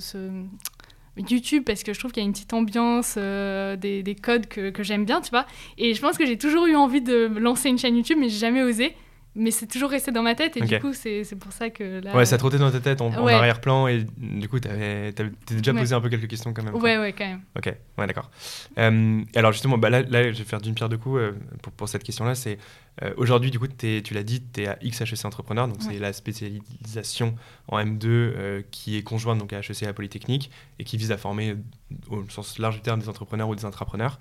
YouTube parce que je trouve qu'il y a une petite ambiance, euh, des, des, codes que, que j'aime bien, tu vois. Et je pense que j'ai toujours eu envie de lancer une chaîne YouTube, mais j'ai jamais osé mais c'est toujours resté dans ma tête et du coup c'est pour ça que là ouais ça trottait dans ta tête en, arrière-plan et du coup t'avais déjà posé un peu quelques questions quand même ouais ouais quand même. Ok ouais d'accord. Euh, alors justement bah là, là, je vais faire d'une pierre deux coups euh, pour, pour, cette question là c'est euh, aujourd'hui du coup es, tu l'as dit tu es à XHEC entrepreneur donc c'est la spécialisation en M2 qui est conjointe donc à HEC à Polytechnique et qui vise à former au sens large du terme des entrepreneurs ou des intrapreneurs.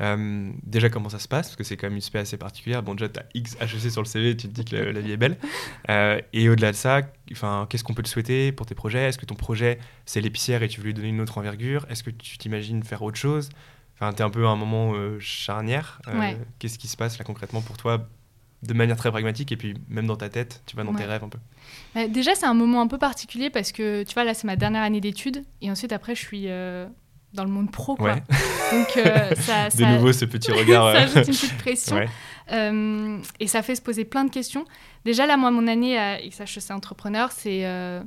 Euh, déjà, comment ça se passe? Parce que c'est quand même une spé assez particulière. Bon, déjà, tu as XHEC sur le CV, tu te dis que la, vie est belle. Euh, et au-delà de ça, qu'est-ce qu'on peut te souhaiter pour tes projets? Est-ce que ton projet, c'est l'épicière et tu veux lui donner une autre envergure? Est-ce que tu t'imagines faire autre chose? Enfin, tu es un peu à un moment euh, charnière. Qu'est-ce qui se passe là concrètement pour toi de manière très pragmatique? Et puis même dans ta tête, tu vas dans tes rêves un peu. Déjà, c'est un moment un peu particulier parce que tu vois, là, c'est ma dernière année d'études. Et ensuite, après, je suis dans le monde pro. Quoi. (laughs) Donc, euh, ça, (laughs) De nouveau, ce petit (laughs) regard. ça ajoute une petite pression. Euh, et ça fait se poser plein de questions. Déjà, là, moi, mon année à XHEC Entrepreneur, c'est euh,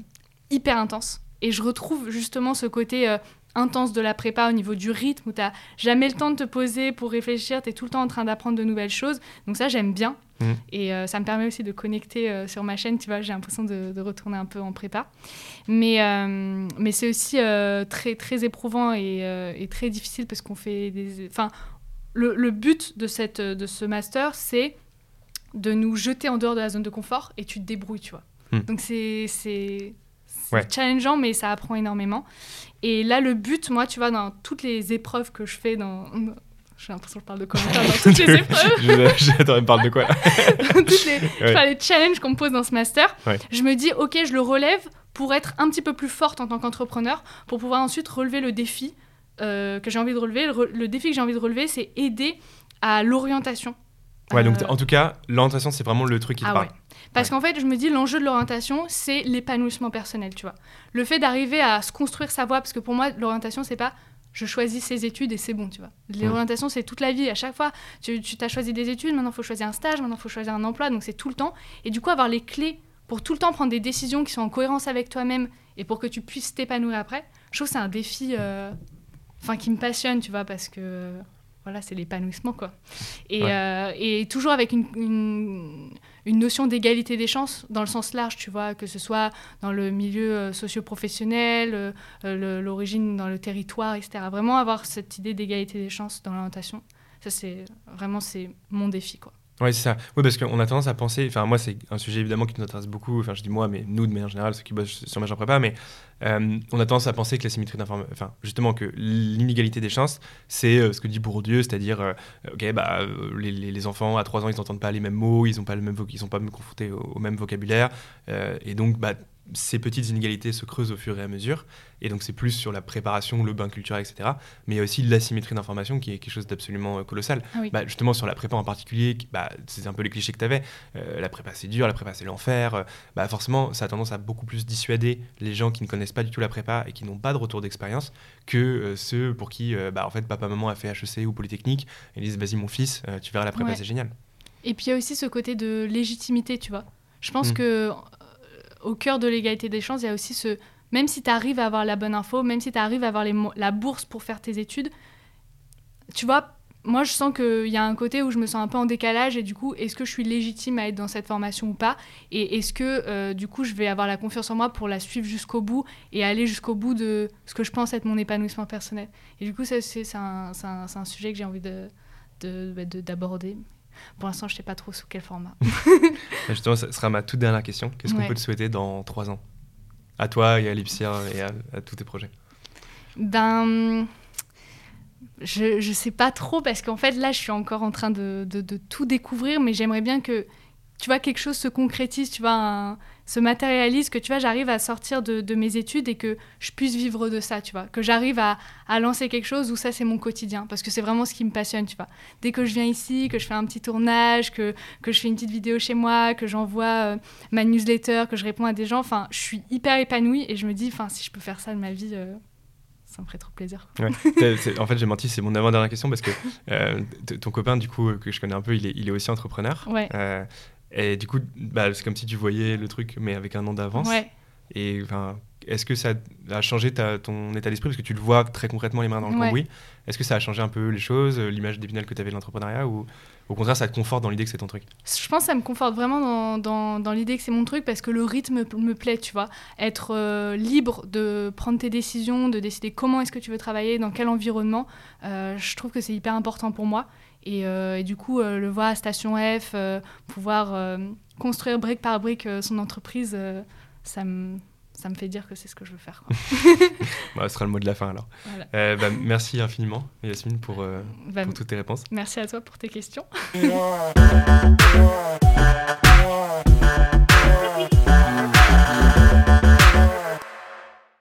hyper intense. Et je retrouve justement ce côté intense de la prépa au niveau du rythme où tu n'as jamais le temps de te poser pour réfléchir, tu es tout le temps en train d'apprendre de nouvelles choses. Donc ça, j'aime bien. Mmh. Et euh, ça me permet aussi de connecter euh, sur ma chaîne, tu vois, j'ai l'impression de, retourner un peu en prépa. Mais, euh, mais c'est aussi très, très éprouvant et, très difficile parce qu'on fait des... Enfin, le, le, but de, cette, de ce master, c'est de nous jeter en dehors de la zone de confort et tu te débrouilles, tu vois. Mmh. Donc c'est... c'est challengeant, mais ça apprend énormément. Et là, le but, moi, tu vois, dans toutes les épreuves que je fais dans, j'ai l'impression que je parle de commentaires dans toutes les (laughs) épreuves. J'attends, il parle de quoi (laughs) là toutes les, les challenges qu'on me pose dans ce master. Je me dis, ok, je le relève pour être un petit peu plus forte en tant qu'entrepreneur, pour pouvoir ensuite relever le défi euh, que j'ai envie de relever. Le, défi que j'ai envie de relever, c'est aider à l'orientation. Ouais, donc euh, en tout cas, l'orientation, c'est vraiment le truc qui te ah parle. Parce qu'en fait, je me dis, l'enjeu de l'orientation, c'est l'épanouissement personnel, tu vois. Le fait d'arriver à se construire sa voie, parce que pour moi, l'orientation, c'est pas je choisis ces études et c'est bon, tu vois. L'orientation, c'est toute la vie. À chaque fois, tu, t'as choisi des études, maintenant il faut choisir un stage, maintenant il faut choisir un emploi, donc c'est tout le temps. Et du coup, avoir les clés pour tout le temps prendre des décisions qui sont en cohérence avec toi-même et pour que tu puisses t'épanouir après, je trouve que c'est un défi enfin qui me passionne, tu vois, parce que voilà, c'est l'épanouissement, quoi. Et, euh, et, toujours avec une, une, notion d'égalité des chances dans le sens large, tu vois, que ce soit dans le milieu euh, socio-professionnel, euh, l'origine dans le territoire, etc. Vraiment avoir cette idée d'égalité des chances dans l'orientation. Ça, c'est vraiment c'est mon défi, quoi. Oui, c'est ça. Oui, parce qu'on a tendance à penser, enfin moi c'est un sujet évidemment qui nous intéresse beaucoup, enfin je dis moi, mais nous de manière générale, ceux qui bossent sur Major Prépa, mais euh, on a tendance à penser que la symétrie d'information, enfin justement que l'inégalité des chances, c'est euh, ce que dit Bourdieu, c'est-à-dire, euh, ok, bah, les, les, enfants à 3 ans, ils n'entendent pas les mêmes mots, ils n'ont pas le même, ils sont pas confrontés au, au même vocabulaire, et donc bah, ces petites inégalités se creusent au fur et à mesure. Et donc, c'est plus sur la préparation, le bain culturel, etc. Mais il y a aussi l'asymétrie d'information qui est quelque chose d'absolument euh, colossal. Ah bah, justement, sur la prépa en particulier, bah, c'est un peu les clichés que tu avais. Euh, la prépa, c'est dur, la prépa, c'est l'enfer. Euh, bah, forcément, ça a tendance à beaucoup plus dissuader les gens qui ne connaissent pas du tout la prépa et qui n'ont pas de retour d'expérience que ceux pour qui, bah, en fait, papa, maman a fait HEC ou Polytechnique et disent Vas-y, mon fils, tu verras la prépa, c'est génial. Et puis, il y a aussi ce côté de légitimité, tu vois. Je pense mmh. que au cœur de l'égalité des chances, il y a aussi ce. Même si tu arrives à avoir la bonne info, même si tu arrives à avoir la bourse pour faire tes études, tu vois, moi je sens qu'il y a un côté où je me sens un peu en décalage et du coup, est-ce que je suis légitime à être dans cette formation ou pas? Et est-ce que euh, du coup, je vais avoir la confiance en moi pour la suivre jusqu'au bout et aller jusqu'au bout de ce que je pense être mon épanouissement personnel? Et du coup, c'est un, un, sujet que j'ai envie d'aborder. De, de, pour l'instant, je ne sais pas trop sous quel format. (laughs) (laughs) Justement, ce sera ma toute dernière question. Qu'est-ce qu'on peut te souhaiter dans trois ans? À toi et à Lipsia et à, tous tes projets Ben. Je ne sais pas trop parce qu'en fait, là, je suis encore en train de, de, de tout découvrir, mais j'aimerais bien que, tu vois, quelque chose se concrétise, tu vois, un, se matérialise, que tu vois, j'arrive à sortir de, mes études et que je puisse vivre de ça, tu vois, que j'arrive à, lancer quelque chose où ça c'est mon quotidien, parce que c'est vraiment ce qui me passionne, tu vois. Dès que je viens ici, que je fais un petit tournage, que, que je fais une petite vidéo chez moi, que j'envoie euh, ma newsletter, que je réponds à des gens, enfin, je suis hyper épanouie et je me dis, enfin, si je peux faire ça de ma vie. Euh, ça me ferait trop plaisir. (laughs) en fait, j'ai menti, c'est mon avant-dernière question parce que euh, ton copain, du coup, que je connais un peu, il est, il est aussi entrepreneur. Ouais. Et du coup, bah, c'est comme si tu voyais le truc, mais avec un an d'avance. Ouais. Et est-ce que ça a changé ta, ton état d'esprit? Parce que tu le vois très concrètement les mains dans le cambouis. Est-ce que ça a changé un peu les choses, euh, l'image d'Épinal que tu avais de l'entrepreneuriat? Ou au contraire, ça te conforte dans l'idée que c'est ton truc? Je pense que ça me conforte vraiment dans, dans, dans l'idée que c'est mon truc parce que le rythme me plaît, tu vois. Être euh, libre de prendre tes décisions, de décider comment est-ce que tu veux travailler, dans quel environnement, euh, je trouve que c'est hyper important pour moi. Euh, et, du coup, euh, le voir à Station F, euh, pouvoir construire brique par brique son entreprise, ça me ça me fait dire que c'est ce que je veux faire. (laughs) bah, ce sera le mot de la fin alors. Bah, merci infiniment, Yasmine, pour, bah, pour toutes tes réponses. Merci à toi pour tes questions. (laughs)